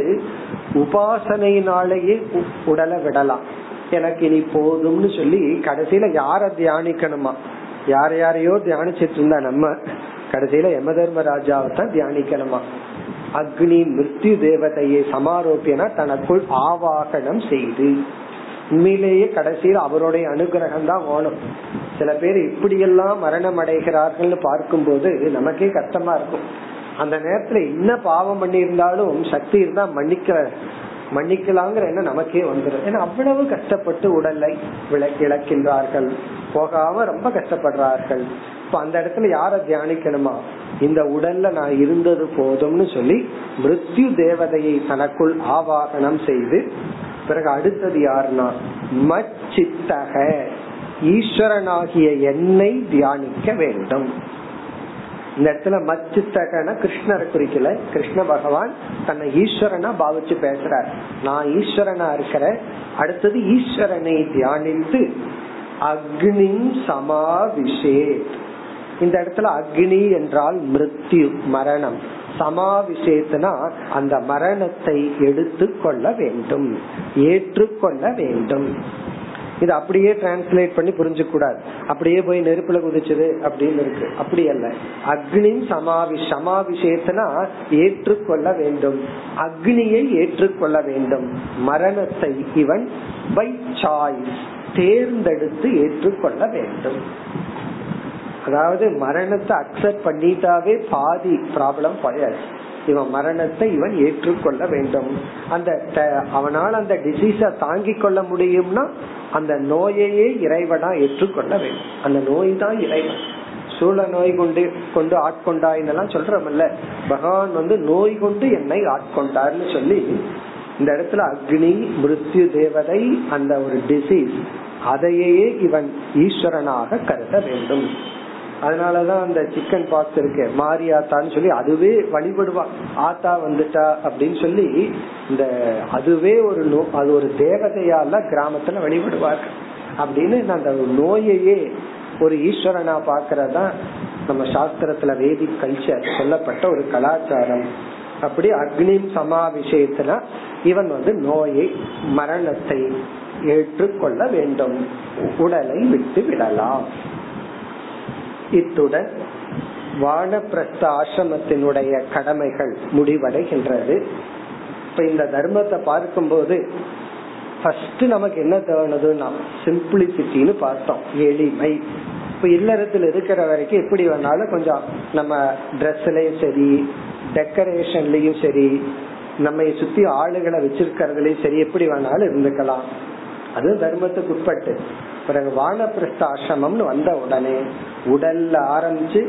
உபாசனையினாலேயே உடலை விடலாம். எனக்கு இனி போதும்னு சொல்லி கடைசியில யார தியானிக்கணுமா? யார் யாரையோ தியானிச்சிட்டு இருந்தா நம்ம கடைசியில யம தர்மராஜாவை தான் தியானிக்கணுமா? அக்னி மிருத்யு தேவதையை சமாரோப்பியனா தனக்குள் ஆவாகனம் செய்து. உண்மையிலேயே கடைசியில் அவருடைய அனுகிரகம் தான் ஓணும் சில பேர் இப்படியெல்லாம் மரணம் அடைகிறார்கள் பார்க்கும்போது நமக்கே கஷ்டமா இருக்கும். அந்த நேரத்துல என்ன பாவம் பண்ணி இருந்தாலும் சக்தி இருந்தா மன்னிக்க மன்னிக்கலாங்கிற எண்ணம் நமக்கே வந்துடும் ஏன்னா அவ்வளவு கஷ்டப்பட்டு உடலை இழக்கின்றார்கள். போகாம ரொம்ப கஷ்டப்படுறார்கள். இப்ப அந்த இடத்துல யார தியானிக்கணுமா? இந்த உடல்ல நான் இருந்தது போதும்னு சொல்லி மிருத்யு தேவதையை தனக்குள் ஆவாகனம் செய்து பிறகு அடுத்தது யாருன்னா? மச்சித்தக. ஈஸ்வரனாகிய என்னை தியானிக்க வேண்டும். இந்த இடத்துல மச்சித்தகன கிருஷ்ணரை குறிக்கல. கிருஷ்ண பகவான் தன்னை ஈஸ்வரனா பாவிச்சு பேசுறார். நான் ஈஸ்வரனா இருக்கிற அடுத்தது ஈஸ்வரனை தியானித்து அக்னி சமாவிஷே இந்த இடத்துல அக்னி என்றால் மிருத்யு மரணம். சமாவிஷேத்னா அந்த மரணத்தை எடுத்து கொள்ள வேண்டும் ஏற்றுக்கொள்ள வேண்டும். இது அப்படியே டிரான்ஸ்லேட் பண்ணி புரிஞ்சுக்கூடாது. அப்படியே போய் நெருப்புல குதிச்சது அப்படின்னு இருக்கு. அப்படி அல்ல. அக்னி சமாவி சமாவிஷேத்தனா ஏற்றுக்கொள்ள வேண்டும். அக்னியை ஏற்றுக்கொள்ள வேண்டும். மரணத்தை இவன் பை சாய்ஸ் தேர்ந்தெடுத்து ஏற்றுக்கொள்ள வேண்டும். அதாவது மரணத்தை அக்செப்ட் பண்ணிட்டாவே பாதி ப்ராப்ளம் போயாச்சு இவன் மரணத்தை இவன் ஏற்றுக்கொள்ள வேண்டும். அந்த அவனால் அந்த டிசீஸ தாங்கிக் கொள்ள முடியும்னா அந்த நோயையே இறைவனா ஏற்றுக்கொள்ள வேண்டும். அந்த நோய் தான் இறைவன். சூழ நோய் கொண்டு கொண்டு ஆட்கொண்டாயின்னெல்லாம் சொல்றமல்ல பகவான் வந்து நோய் கொண்டு என்னை ஆட்கொண்டார்னு சொல்லி இந்த இடத்துல அக்னி மிருத்யு தேவதை அந்த ஒரு டிசீஸ் அதையே இவன் ஈஸ்வரனாக கருத வேண்டும். அதனாலதான் அந்த சிக்கன் பாக்ஸ் இருக்கு. மாரியாத்தான்னு சொல்லி அதுவே வழிபடுவா. ஆத்தா வந்துட்டா அப்படின்னு சொல்லி இந்த அதுவே ஒரு நோ அது ஒரு தேவதையால கிராமத்துல வழிபடுவார்கள் அப்படின்னு அந்த நோயையே ஒரு ஈஸ்வரனா பாக்குறதா நம்ம சாஸ்திரத்துல வேதி கல்ச்சர் சொல்லப்பட்ட ஒரு கலாச்சாரம். அப்படி அக்னி சமாவிஷயத்துல இவன் வந்து நோயை மரணத்தை ஏற்றுக்கொள்ள வேண்டும். உடலை விட்டு விடலாம். இத்துடன் வானப்பிரஸ்த ஆசிரமத்தினுடைய கடமைகள் முடிவடைகின்றது. இப்ப இந்த தர்மத்தை பார்க்கும்போது ஃபர்ஸ்ட் நமக்கு என்ன தோணுதுன்னா சிம்பிளிசிட்டின்னு பார்த்தோம். எளிமை. இப்ப இல்லறத்தில் இருக்கிற வரைக்கும் எப்படி வேணாலும் கொஞ்சம் நம்ம ட்ரெஸ்லயும் சரி டெக்கரேஷன்லயும் சரி நம்ம சுத்தி ஆளுகளை வச்சிருக்கிறதுலயும் சரி எப்படி வேணாலும் இருந்துக்கலாம். அது தர்மத்துக்கு உட்பட்டு. பிறகு வானப்பிரஸ்த ஆசிரமம்னு வந்த உடனே உடல்ல ஆரம்பிச்சு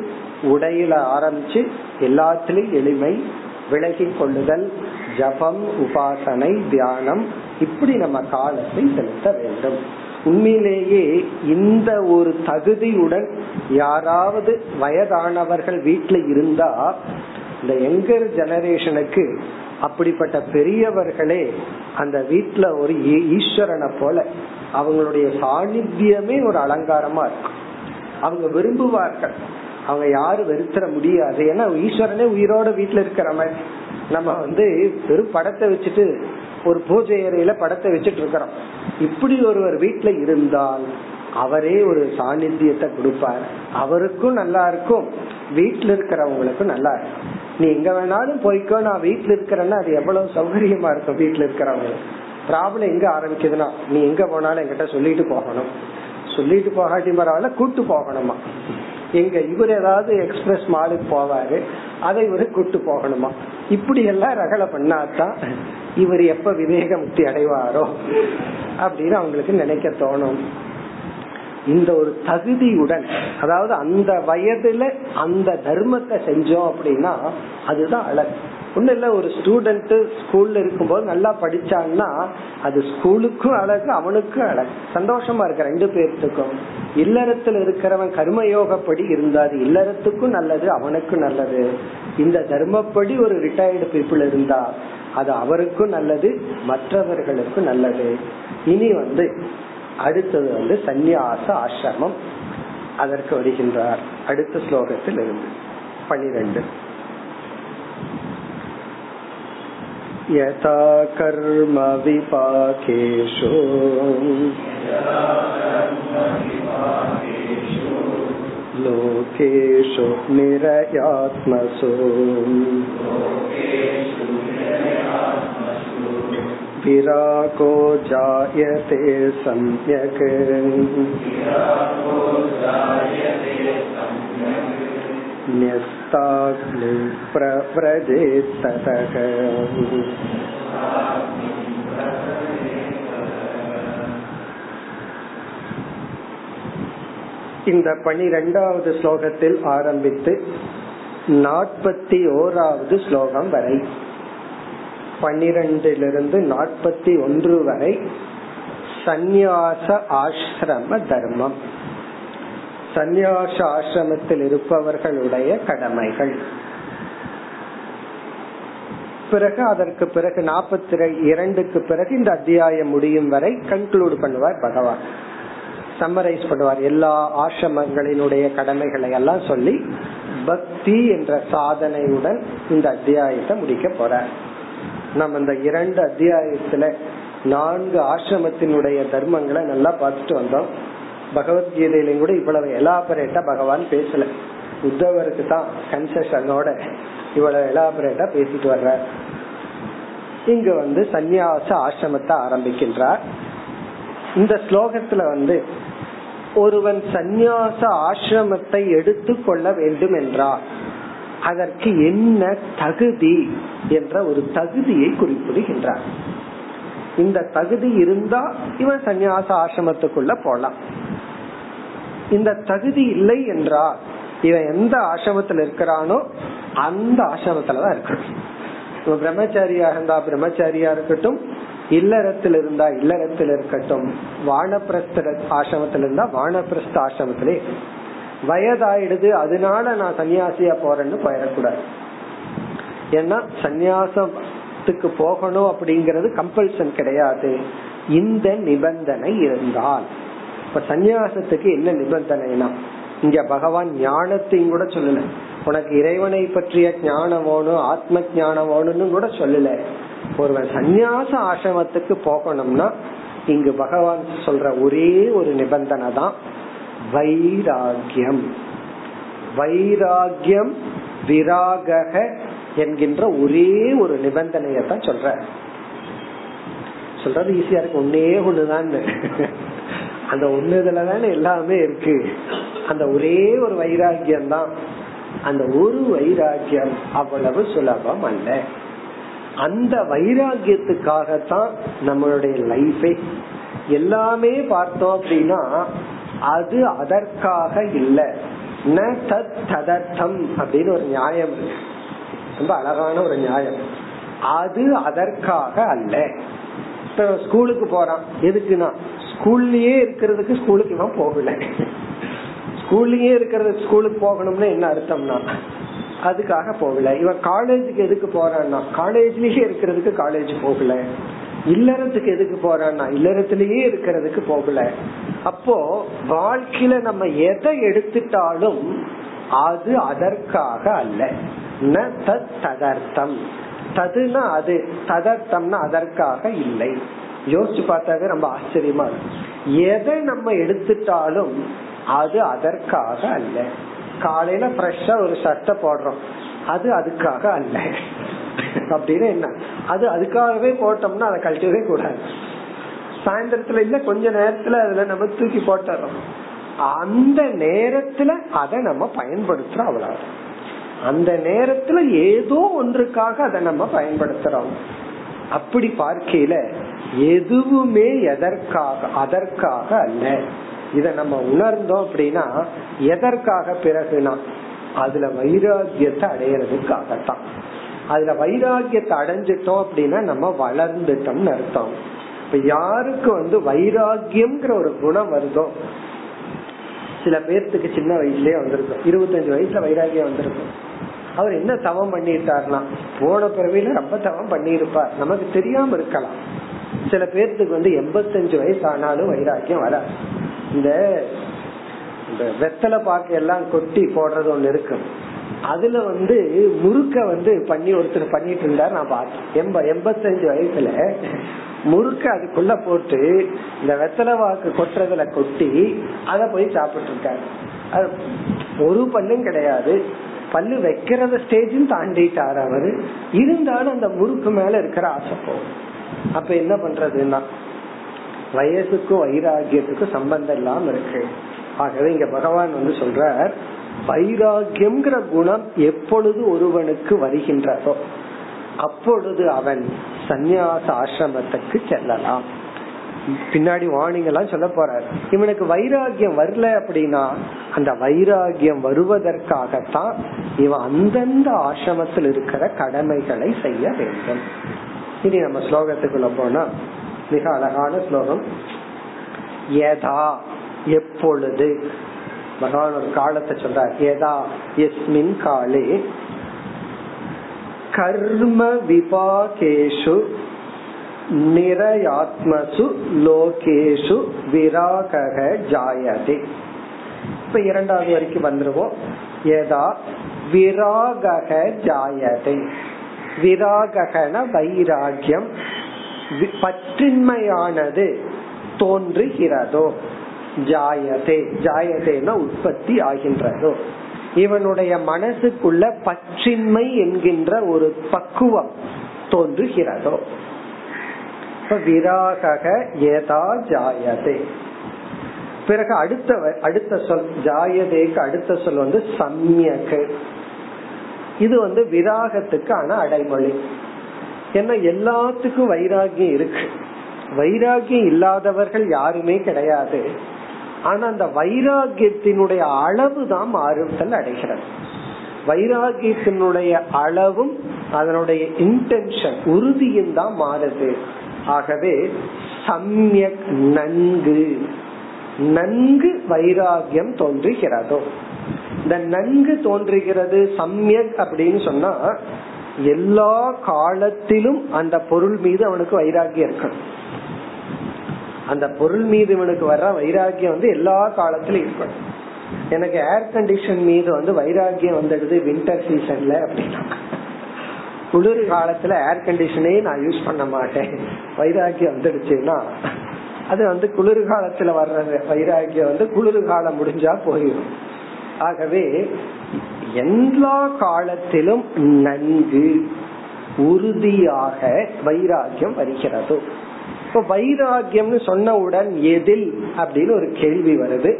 உடையில ஆரம்பிச்சு எல்லாத்திலையும் எளிமை விலகி கொள்ளுதல் ஜபம் உபாசனை தியானம் இப்படி நம்ம காலத்தை செலுத்த வேண்டும். உண்மையிலேயே இந்த ஒரு தகுதியுடன் யாராவது வயதானவர்கள் வீட்டில் இருந்தா இந்த எங்கர் ஜெனரேஷனுக்கு அப்படிப்பட்ட பெரியவர்களே அந்த வீட்டுல ஒரு ஈஸ்வரனை போல அவங்களுடைய சாநித்தியமே ஒரு அலங்காரமா இருக்கும் அவங்க விரும்புவார்கள். அவங்க யாரும் வெறுத்தர முடியாது. ஏன்னா ஈஸ்வரனே உயிரோட வீட்டுல இருக்கிறவன் நம்ம வந்து வெறும் படத்தை வச்சுட்டு ஒரு பூஜை அறையில படத்தை வச்சுட்டு இருக்கிறோம். இப்படி ஒருவர் வீட்டுல இருந்தால் அவரே ஒரு சாநித்தியத்தை கொடுப்பார். அவருக்கும் நல்லா இருக்கும். வீட்டுல இருக்கிறவங்களுக்கும் நல்லா இருக்கும். நீ எங்க வேணாலும் போய்க்கோ. நான் வீட்டுல இருக்கிறேன்னா அது எவ்வளவு சௌகரியமா இருக்கும் வீட்டுல இருக்கிறவங்களுக்கு. ப்ராப்ளம் எங்க ஆரம்பிக்குதுன்னா நீ எங்க போனாலும் எங்கிட்ட சொல்லிட்டு போகணும். சொல்லிட்டு போகாட்டி பரவாயில்ல கூட்டு போகணுமா? எங்க இவர் ஏதாவது எக்ஸ்பிரஸ் மாலுக்கு போவாரு அதை இவரு கூட்டு போகணுமா? இப்படி எல்லாம் ரகலை பண்ணாதான் இவர் எப்ப விவேக முக்தி அடைவாரோ அப்படின்னு அவங்களுக்கு நினைக்க தோணும். இந்த ஒரு தகுதியுடன் அதாவது அந்த வயதுல அந்த தர்மத்தை செஞ்சோம் அப்படின்னா அதுதான் அழகு. ஒண்ணு இல்ல ஒரு ஸ்டூடெண்ட் ஸ்கூல்ல இருக்கும்போது நல்லா படிச்சான்னா அது ஸ்கூலுக்கும் அழகு அவனுக்கும் அழகு. சந்தோஷமா இருக்கு ரெண்டு பேர்த்துக்கும். இல்லறத்துல இருக்கிறவன் கர்மயோகப்படி இருந்தாது இல்லறத்துக்கும் நல்லது அவனுக்கும் நல்லது. இந்த தர்மப்படி ஒரு ரிட்டையர்டு பீப்புள் இருந்தா அது அவருக்கும் நல்லது மற்றவர்களுக்கும் நல்லது. இனி வந்து அடுத்தது வந்து சந்நியாச ஆசிரமம். அதற்கு வருகின்றார். அடுத்த ஸ்லோகத்தில் இருந்து. பனிரெண்டு. यथा कर्म विपाकेषु लोकेषु निरयात्मसु। विरागो जायते सम्यक्। न्यस्ताग्नि प्रव्रजेत्ततः இந்த பனிரெண்டாவது ஸ்லோகத்தில் ஆரம்பித்து நாற்பத்தி ஓராவது ஸ்லோகம் வரை பன்னிரண்டிலிருந்து நாற்பத்தி ஒன்று வரை சந்நியாச ஆசிரம தர்மம் சந்நியாச ஆசிரமத்தில் இருப்பவர்களுடைய கடமைகள். பிறகு அதற்கு பிறகு நாற்பத்தி இரண்டுக்கு பிறகு இந்த அத்தியாயம் முடியும் வரை கன்க்ளூட் பண்ணுவார் பகவான். சம்மரைஸ் பண்ணுவார் எல்லா ஆசிரமங்களினுடைய கடமைகளை எல்லாம் சொல்லி பக்தி என்ற சாதனையுடன் இந்த அத்தியாயத்தை முடிக்க போற நம்ம இந்த இரண்டு அத்தியாயத்துல நான்கு ஆசிரமத்தினுடைய தர்மங்களை நல்லா பார்த்துட்டு வந்தோம். பகவத்கீதையிலும் கூட இவ்வளவு எலாபரேட்டா பகவான் பேசல. உத்தவருக்கு தான் கன்செஷனோட இவ்வளவு எலாபரேட்டா பேசிட்டு வர்ற இங்க வந்து சந்நியாச ஆசிரமத்தை ஆரம்பிக்கின்றார். இந்த ஸ்லோகத்துல வந்து ஒருவன் சந்நியாச ஆசிரமத்தை எடுத்துக்கொள்ள வேண்டும் என்றார் அதற்கு என்ன தகுதி என்ற ஒரு தகுதியை குறிப்பிடுகின்றார். இந்த தகுதி இருந்தா இவன் சந்நியாச ஆசிரமத்துக்குள்ள போலாம். இந்த தகுதி இல்லை என்றால் இவன் எந்த ஆசிரமத்தில் இருக்கிறானோ அந்த ஆசிரமத்துலதான் இருக்கணும். இவன் பிரம்மச்சாரியா இருந்தா பிரம்மச்சாரியா இருக்கட்டும் இல்லறத்தில் இருந்தா இல்லறத்தில் இருக்கட்டும் வானப்பிரஸ்த ஆசிரமத்தில் இருந்தா வானப்பிரஸ்த ஆசிரமத்திலே வயதாயிடுது அதனால நான் சன்னியாசியா போறேன்னு போயிடக்கூடாது. ஏன்னா சந்நியாசத்துக்கு போகணும் அப்படிங்கறது கம்பல்சன் கிடையாது. இந்த நிபந்தனை இருந்தால். இப்ப சந்நியாசத்துக்கு என்ன நிபந்தனைனா இங்க பகவான் ஞானத்தையும் கூட சொல்லல. உனக்கு இறைவனை பற்றிய ஞானம் வேணும் ஆத்ம ஞானம் வேணும்னு கூட சொல்லல. ஒருவன் சந்நியாச ஆசிரமத்துக்கு போகணும்னா இங்கு பகவான் சொல்ற ஒரே ஒரு நிபந்தனை தான் வைராகியம் வைராகியம் விராக என்கின்ற ஒரே ஒரு நிபந்தனையை தான் சொல்ற. சொல்றது ஈஸியா இருக்கு. ஒன்னே ஒண்ணுதான் அந்த ஒண்ணுதுல தானே எல்லாமே இருக்கு. அந்த ஒரே ஒரு வைராகியம் தான் அந்த ஒரு வைராகியம் அவ்வளவு சுலபம் அல்ல. அந்த வைராகியத்துக்காகத்தான் நம்மளுடைய லைஃபே எல்லாமே பார்த்தோம் அப்படின்னா அது அதற்காக இல்லை. ந தத் ததர்த்தம் அப்படின்னு ஒரு நியாயம் இருக்கு. ரொம்ப அழகான ஒரு நியாயம். அது அதற்காக அல்ல. இப்ப ஸ்கூலுக்கு போறான். எதுக்குன்னா ஸ்கூல்லயே இருக்கிறதுக்கு ஸ்கூலுக்கு இவன் போகல. ஸ்கூல்லயே இருக்கிறது ஸ்கூலுக்கு போகணும்னு என்ன அர்த்தம்னா அதுக்காக போகல. இவன் காலேஜுக்கு எதுக்கு போறான்னா காலேஜ்லயே இருக்கிறதுக்கு காலேஜ் போகல. இல்லறத்துக்கு எதுக்கு போறான்னா இல்லறத்திலேயே இருக்கிறதுக்கு போகல. அப்போ வாழ்க்கையில நம்ம எதை எடுத்துட்டாலும் அது அதற்காக அல்ல. ந தத் ததர்த்தம். ததுனா அது ததர்த்தம்னா அதற்காக இல்லை. யோசிச்சு பார்த்தாவே ரொம்ப ஆச்சரியமா இருக்கும் எதை நம்ம எடுத்துட்டாலும் அது அதற்காக அல்ல. காலையில ஃப்ரெஷ்ஷா ஒரு சட்டை போடுறோம். அது அதுக்காக அல்ல. அப்படின்னு என்ன? அது அதுக்காகவே போட்டோம்னா அதை கழட்டவே கூடாது. சாயந்தரத்துல இல்ல கொஞ்ச நேரத்துல அதுல நம்ம தூக்கி போட்டுறோம். அந்த நேரத்துல அதை நம்ம பயன்படுத்துறோம் அவ்வளவு அந்த நேரத்துல ஏதோ ஒன்றுக்காக அதை நம்ம பயன்படுத்துறோம். அப்படி பார்க்கையில எதுவுமே எதற்காக அதற்காக அல்ல. இத நம்ம உணர்ந்தோம் அப்படின்னா எதற்காக பிறகுனா அதுல வைராகியத்தை அடையிறதுக்காகத்தான். அதுல வைராகியத்தை அடைஞ்சிட்டோம் அப்படின்னா நம்ம வளர்ந்துட்டோம்னு அர்த்தம். இப்ப யாருக்கு வந்து வைராகியம்ங்கிற ஒரு குணம் வருதோ சில பேர்த்துக்கு சின்ன வயசுலயே வந்திருக்கும். இருபத்தஞ்சு வயசுல வைராகியம் வந்திருக்கும். அவர் என்ன தவம் பண்ணிட்டார்னா போன பிறவியில ரொம்ப தவம் பண்ணியிருப்பார். நமக்கு தெரியாம இருக்கலாம். சில பேர்த்துக்கு வந்து எண்பத்தஞ்சு வயசு ஆனாலும் வைராக்கியம் வர இந்த இந்த வெத்தலை பாக்கு எல்லாம் கொட்டி போடுறது ஒண்ணு இருக்கு. அதுல வந்து முறுக்க வந்து பண்ணி ஒருத்தர் பண்ணிட்டு இருந்தார் நான் பார்த்தேன். எண்ப எண்பத்தஞ்சு வயசுல முறுக்க அதுக்குள்ள போட்டு இந்த வெத்தலை வாக்கு கொட்டுறதுல கொட்டி அத போய் சாப்பிட்டு இருக்காரு. அது ஒரு பல்லும் கிடையாது. பல்லு வைக்கிறத ஸ்டேஜும் தாண்டிட்டாரு அவரு. இருந்தாலும் அந்த முறுக்கு மேல இருக்கிற ஆசை போகும். அப்ப என்ன பண்றதுன்னா வயசுக்கும் வைராகியத்துக்கும் சம்பந்தம் இல்லாம இருக்கு. ஆகவே இங்க பகவான் வந்து சொல்றார் வைராகியம்ங்கிற குணம் எப்பொழுது ஒருவனுக்கு வருகின்றதோ அப்பொழுது அவன் சந்நியாச ஆசிரமத்துக்கு செல்லலாம். பின்னாடி வார்னிங் எல்லாம் சொல்ல போறார். இவனுக்கு வைராகியம் வரல அப்படின்னா அந்த வைராகியம் வருவதற்காகத்தான் இவன் அந்தந்த ஆசிரமத்தில் இருக்கிற கடமைகளை செய்ய வேண்டும். இனி நம்ம ஸ்லோகத்துக்குள்ள போனா மிக அழகான ஸ்லோகம். ஏதா எப்பொழுது? பகவான் ஒரு காலத்தை சொல்றார். ஏதா எஸ்மின் காலே. கர்ம விபாகேஷு நிரயாத்மசு லோகேஷு விராகக ஜாயதே. இப்ப இரண்டாவது வரைக்கும் வந்துருவோம். ஏதா விராகக ஜாயதே. விராகன வைராகியம் பற்றின்மையானது தோன்றுகிறதோ ஜாயதே ஜாயதேன உற்பத்தி ஆகின்றதோ. இவனுடைய மனசுக்குள்ள பற்றின்மை என்கின்ற ஒரு பக்குவம் தோன்றுகிறதோ. விராகக ஏதா ஜாயதே. பிறகு அடுத்த அடுத்த சொல் ஜாயதேக்கு அடுத்த சொல் வந்து சம்யக்கு. இது வந்து விராகத்துக்கான அடைமொழி. ஏன்னா எல்லாத்துக்கும் வைராகியம் இருக்கு. வைராகியம் இல்லாதவர்கள் யாருமே கிடையாது. ஆனா அந்த வைராகியத்தினுடைய அளவு தான் மாறுதல் அடைகிறது. வைராகியத்தினுடைய அளவும் அதனுடைய இன்டென்ஷன் உறுதியும் தான் மாறுது. ஆகவே சமயக் நன்கு நன்கு வைராகியம் தோன்றுகிறதோ. இந்த நன்கு தோன்றுகிறது சமயக் அப்படின்னு சொன்னா எல்லா காலத்திலும் அந்த பொருள் மீது அவனுக்கு வைராகியம் இருக்கணும். அந்த பொருள் மீது இவனுக்கு வர்ற வைராகியம் வந்து எல்லா காலத்திலும் இருக்கணும். எனக்கு ஏர் கண்டிஷன் மீது வந்து வைராகியம் வந்துடுது வின்டர் சீசன்ல அப்படின்னா. குளிர் காலத்துல ஏர் கண்டிஷனே நான் யூஸ் பண்ண மாட்டேன். வைராகியம் வந்துடுச்சுன்னா அது வந்து குளிர் காலத்துல வர்ற வைராகியம் வந்து குளிர் காலம் முடிஞ்சா போயிடும். ஆகவே எல்லா காலத்திலும் நன்கு உறுதியாக வைராகியம் வருகிறது. இப்ப வைராகியம்னு சொன்னவுடன் எதில் அப்படின்னு ஒரு கேள்வி வருது.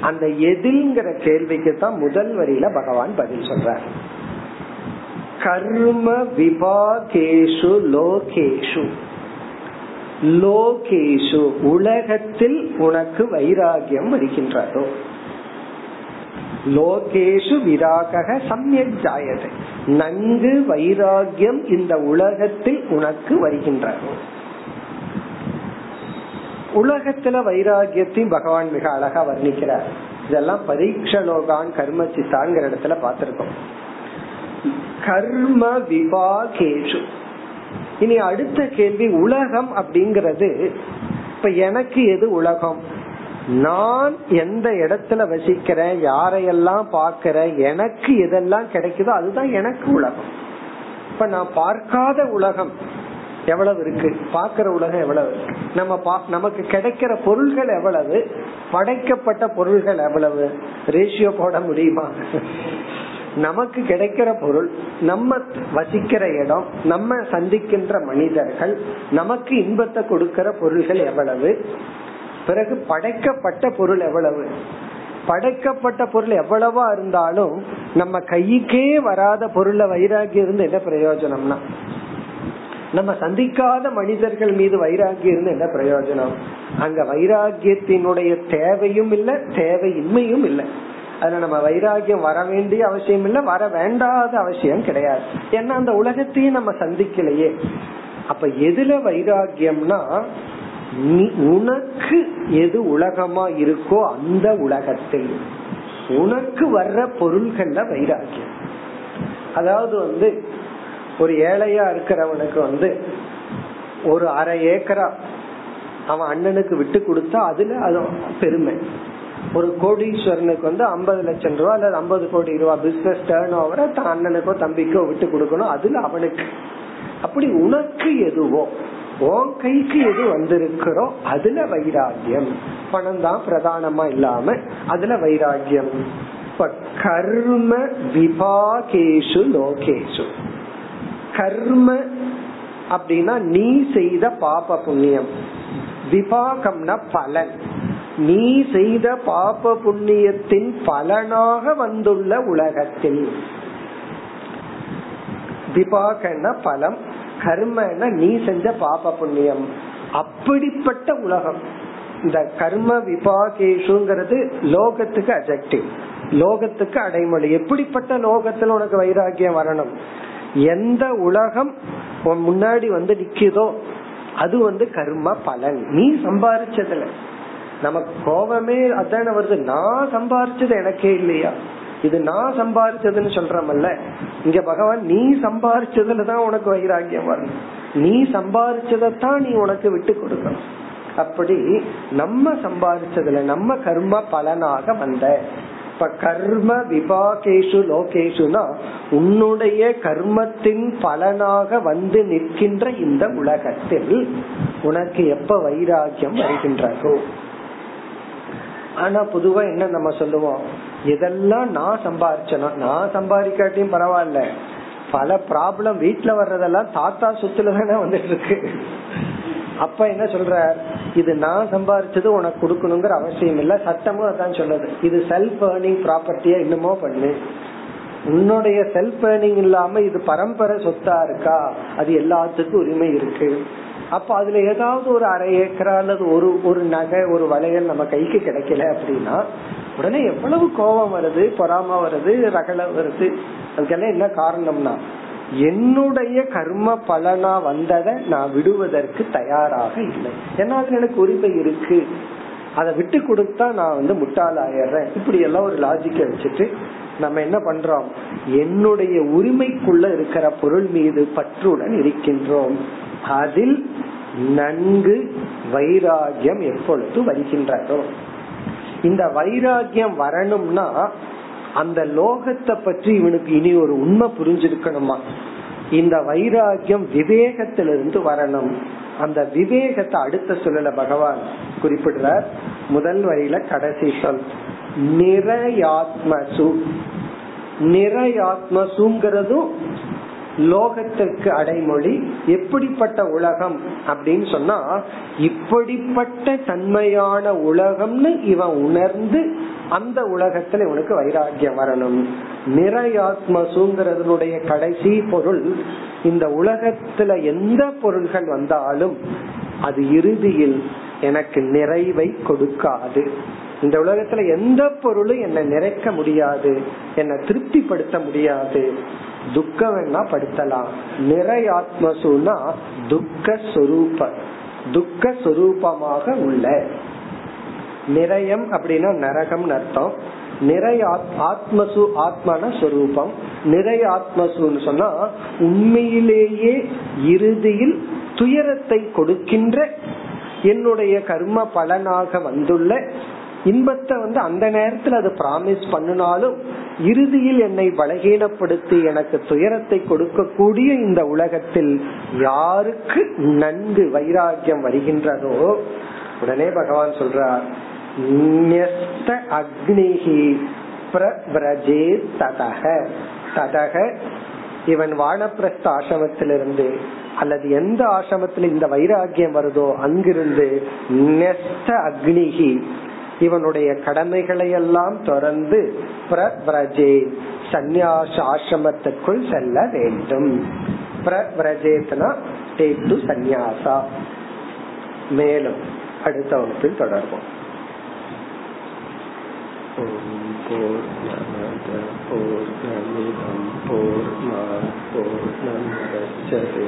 அந்த எதில்ங்கிற கேள்விக்கு தான் முதல் வரியில பகவான் பதில் சொல்றார். கர்ம விபாகேஷு லோகேஷு. லோகேஷு உலகத்தில் உனக்கு வைராகியம் வருகின்றதோ. லோகேஷு விராக சமயக் ஜாயதை. நன்கு வைராகியம் இந்த உலகத்தில் உனக்கு வருகின்றதோ. உலகத்துல வைராகியத்தையும் பகவான் மிக அழகா வர்ணிக்கிறார். இதெல்லாம் பரீட்சலோகான் கர்ம சித்தாங்கிற இடத்துல பார்த்திருக்கோம். கர்ம விபாகேஷு. இனி அடுத்த கேள்வி உலகம் அப்படிங்கிறது. இப்ப எனக்கு எது உலகம்? நான் எந்த இடத்துல வசிக்கிறேன் யாரையெல்லாம் பாக்கிறேன் எனக்கு எதெல்லாம் கிடைக்குதோ அதுதான் எனக்கு உலகம். இப்ப நான் பார்க்காத உலகம் எவ்வளவு இருக்கு? பாக்குற உலகம் எவ்வளவு இருக்கு? நம்ம நமக்கு கிடைக்கிற பொருள்கள் எவ்வளவு? படைக்கப்பட்ட பொருள்கள் எவ்வளவு? ரேஷியோ போட முடியுமா? நமக்கு கிடைக்கிற பொருள் நம்ம வசிக்கிற இடம் நம்ம சந்திக்கின்ற மனிதர்கள் நமக்கு இன்பத்தை கொடுக்கிற பொருள்கள் எவ்வளவு? பிறகு படைக்கப்பட்ட பொருள் எவ்வளவு? படைக்கப்பட்ட பொருள் எவ்வளவா இருந்தாலும் நம்ம கைக்கே வராத பொருளை வைராகியம் இருந்து என்ன பிரயோஜனம்னா? நம்ம சந்திக்காத மனிதர்கள் மீது வைராகியம் இருந்து என்ன பிரயோஜனம்? அங்க வைராகியத்தினுடைய தேவையும் இல்லை தேவையின்மையும் இல்லை. அதுல நம்ம வைராகியம் வர வேண்டிய அவசியம் இல்ல வர வேண்டாத அவசியம் கிடையாது. ஏன்னா அந்த உலகத்தையும் நம்ம சந்திக்கலையே. அப்ப எதுல வைராகியம்னா உனக்கு எது உலகமா இருக்கோ அந்த உலகத்தில் உனக்கு வர்ற பொருள்கள்ல வைராக்கியம். அதாவது வந்து ஒரு ஏழையா இருக்கிறவனுக்கு வந்து ஒரு அரை ஏக்கரா அவன் அண்ணனுக்கு விட்டு கொடுத்தா அதுல அது பெருமை. ஒரு கோடீஸ்வரனுக்கு வந்து ஐம்பது லட்சம் ரூபா அல்லது ஐம்பது கோடி ரூபா பிசினஸ் டேர்ன் ஓவரை தன் அண்ணனுக்கோ தம்பிக்கோ விட்டு கொடுக்கணும் அதுல அவனுக்கு. அப்படி உனக்கு எதுவோ உன் கைக்கு எது வந்திருக்கிறோம் அதுல வைராகியம் பணம் தான் பிரதானமா இல்லாம அதுல வைராகியம் கர்ம விபாகேஷு லோகேஷு. கர்ம அப்படின்னா நீ செய்த பாப புண்ணியம். விபாகம்னா பலன். நீ செய்த பாப புண்ணியத்தின் பலனாக வந்துள்ள உலகத்தில். விபாகன பலம். கர்மன நீ செஞ்ச பாப புண்ணியம். அப்படிப்பட்ட உலகம். இந்த கர்ம விபாகேஷுங்கிறது லோகத்துக்கு அஜெக்டிவ் லோகத்துக்கு அடைமொழி. எப்படிப்பட்ட லோகத்துல உனக்கு வைராகியம் வரணும்? எந்த உலகம் முன்னாடி வந்து நிக்குதோ அது வந்து கர்ம பலன். நீ சம்பாரிச்சதுல. நமக்கு கோபமே அதான வருது. நான் சம்பாரிச்சது எனக்கே இல்லையா? இது நான் சம்பாரிச்சதுன்னு சொல்றமல்ல. இங்க பகவான் நீ சம்பாரிச்சதுலதான் உனக்கு வைராக்கியம் வரணும் நீ சம்பாரிச்சதான் நீ உனக்கு விட்டு கொடுக்கணும். அப்படி நம்ம சம்பாதிச்சதுல நம்ம கர்ம பலனாக வந்த. இப்ப கர்ம விபாகேஷு லோகேஷுனா உன்னுடைய கர்மத்தின் பலனாக வந்து நிற்கின்ற இந்த உலகத்தில் உனக்கு எப்ப வைராக்கியம் வருகின்றதோ. ஆனா பொதுவா என்ன நம்ம சொல்லுவோம்? இதெல்லாம் நான் சம்பாரிச்சனா? நான் சம்பாதிக்காட்டியும் பரவாயில்ல. பல ப்ராப்ளம் வீட்டுல வர்றதெல்லாம் தாத்தா சொத்துல தானே வந்துட்டு இருக்கு அப்ப என்ன சொல்ற இது நான் சம்பாரிச்சது உனக்கு கொடுக்கணுங்கிற அவசியம் இல்ல. சட்டமும் அதான் சொல்லுது. இது செல்ஃப் ஏர்னிங் ப்ராப்பர்ட்டியா இன்னுமோ பண்ணு. உன்னுடைய செல்ஃப் ஏர்னிங் இல்லாம இது பரம்பரை சொத்தா இருக்கா? அது எல்லாத்துக்கும் உரிமை இருக்கு. அப்ப அதுல ஏதாவது ஒரு அரை ஏக்கரா அல்லது ஒரு ஒரு நகை ஒரு வளையல் நம்ம கைக்கு கிடைக்கல அப்படின்னா உடனே எவ்வளவு கோபம் வருது பொறாம வருது ரகல வருது. அதுக்கெல்லாம் என்ன காரணம்னா என்னுடைய கர்ம பலனா வந்ததை நான் விடுவதற்கு தயாராக இல்லை. ஏன்னா அதுல எனக்கு உரிமை இருக்கு. அதை விட்டு கொடுத்தா நான் வந்து முட்டாளாயிடுறேன். இப்படி எல்லாம் ஒரு லாஜிக்க வச்சுட்டு நம்ம என்ன பண்றோம்? என்னுடைய உரிமைக்குள்ள இருக்கிற பொருள் மீது பற்றுடன் இருக்கின்றோம். அதில் நன்கு வைராகியம் எப்பொழுது வருகின்றதோ. இந்த வைராகியம் வரணும்னா அந்த லோகத்தை பற்றி இவனுக்கு இனி ஒரு உண்மை புரிஞ்சிருக்கணுமா? இந்த வைராகியம் விவேகத்திலிருந்து வரணும். அந்த விவேகத்தை அடுத்த சொல்லல பகவான் குறிப்பிடுறார். முதல் வரியில கடைசி சொல். நிறையாத்மசு நிறையாத்மசுங்கிறதும் லோகத்திற்கு அடைமொழி எப்படிப்பட்ட உலகம் அப்படின்னு சொன்னா இப்படிப்பட்ட தன்மையான உலகம்னு இவன் உணர்ந்து அந்த உலகத்துல இவனுக்கு வைராக்கியம் வரணும். நிறையாத்மசுங்கிறதுனுடைய கடைசி பொருள் இந்த உலகத்துல எந்த பொருள்கள் வந்தாலும் அது இறுதியில் எனக்கு நிறைவை கொடுக்காது. இந்த உலகத்துல எந்த பொருளும் என்னை நிறைக்க முடியாது என்னை திருப்திப்படுத்த முடியாது. துக்கம் வேணா படுத்தலாம். நிறையாத்மசுனா துக்க சொரூப துக்க சொரூபமாக உள்ள. நிறையம் அப்படின்னா நரகம் அர்த்தம். நிறை ஆத்மசு ஆத்மான சொரூபம். நிறை ஆத்மசுன்னு சொன்னா உண்மையிலேயே இறுதியில் துயரத்தை கொடுக்கின்ற என்னுடைய கர்ம பலனாக வந்துள்ள இன்பத்தை வந்து அந்த நேரத்தில் அது பிராமிஸ் பண்ணினாலும் இறுதியில் என்னை பலகீனப்படுத்தி எனக்கு துயரத்தை கொடுக்கக்கூடிய இந்த உலகத்தில் யாருக்கு நன்கு வைராக்கியம் வருகின்றதோ உடனே பகவான் சொல்றார் அக்னிஹி பிரஜே ததக ததக இவன் வானப்பிரஸ்த ஆசிரமத்திலிருந்து அல்லது எந்த ஆசிரமத்தில் இந்த வைராகியம் வருதோ அங்கிருந்து நெஸ்த அக்னிகி இவனுடைய கடமைகளை எல்லாம் தொடர்ந்து பிரஜே சந்நியாச ஆசிரமத்துக்குள் செல்ல வேண்டும் பிரஜேத்னா டேக் டு சந்நியாசா மேலும் அடுத்த வகுப்பில் தொடர்போம் पूर्णमद पूर्णमिदं पूर्णात् पूर्णमुदच्यते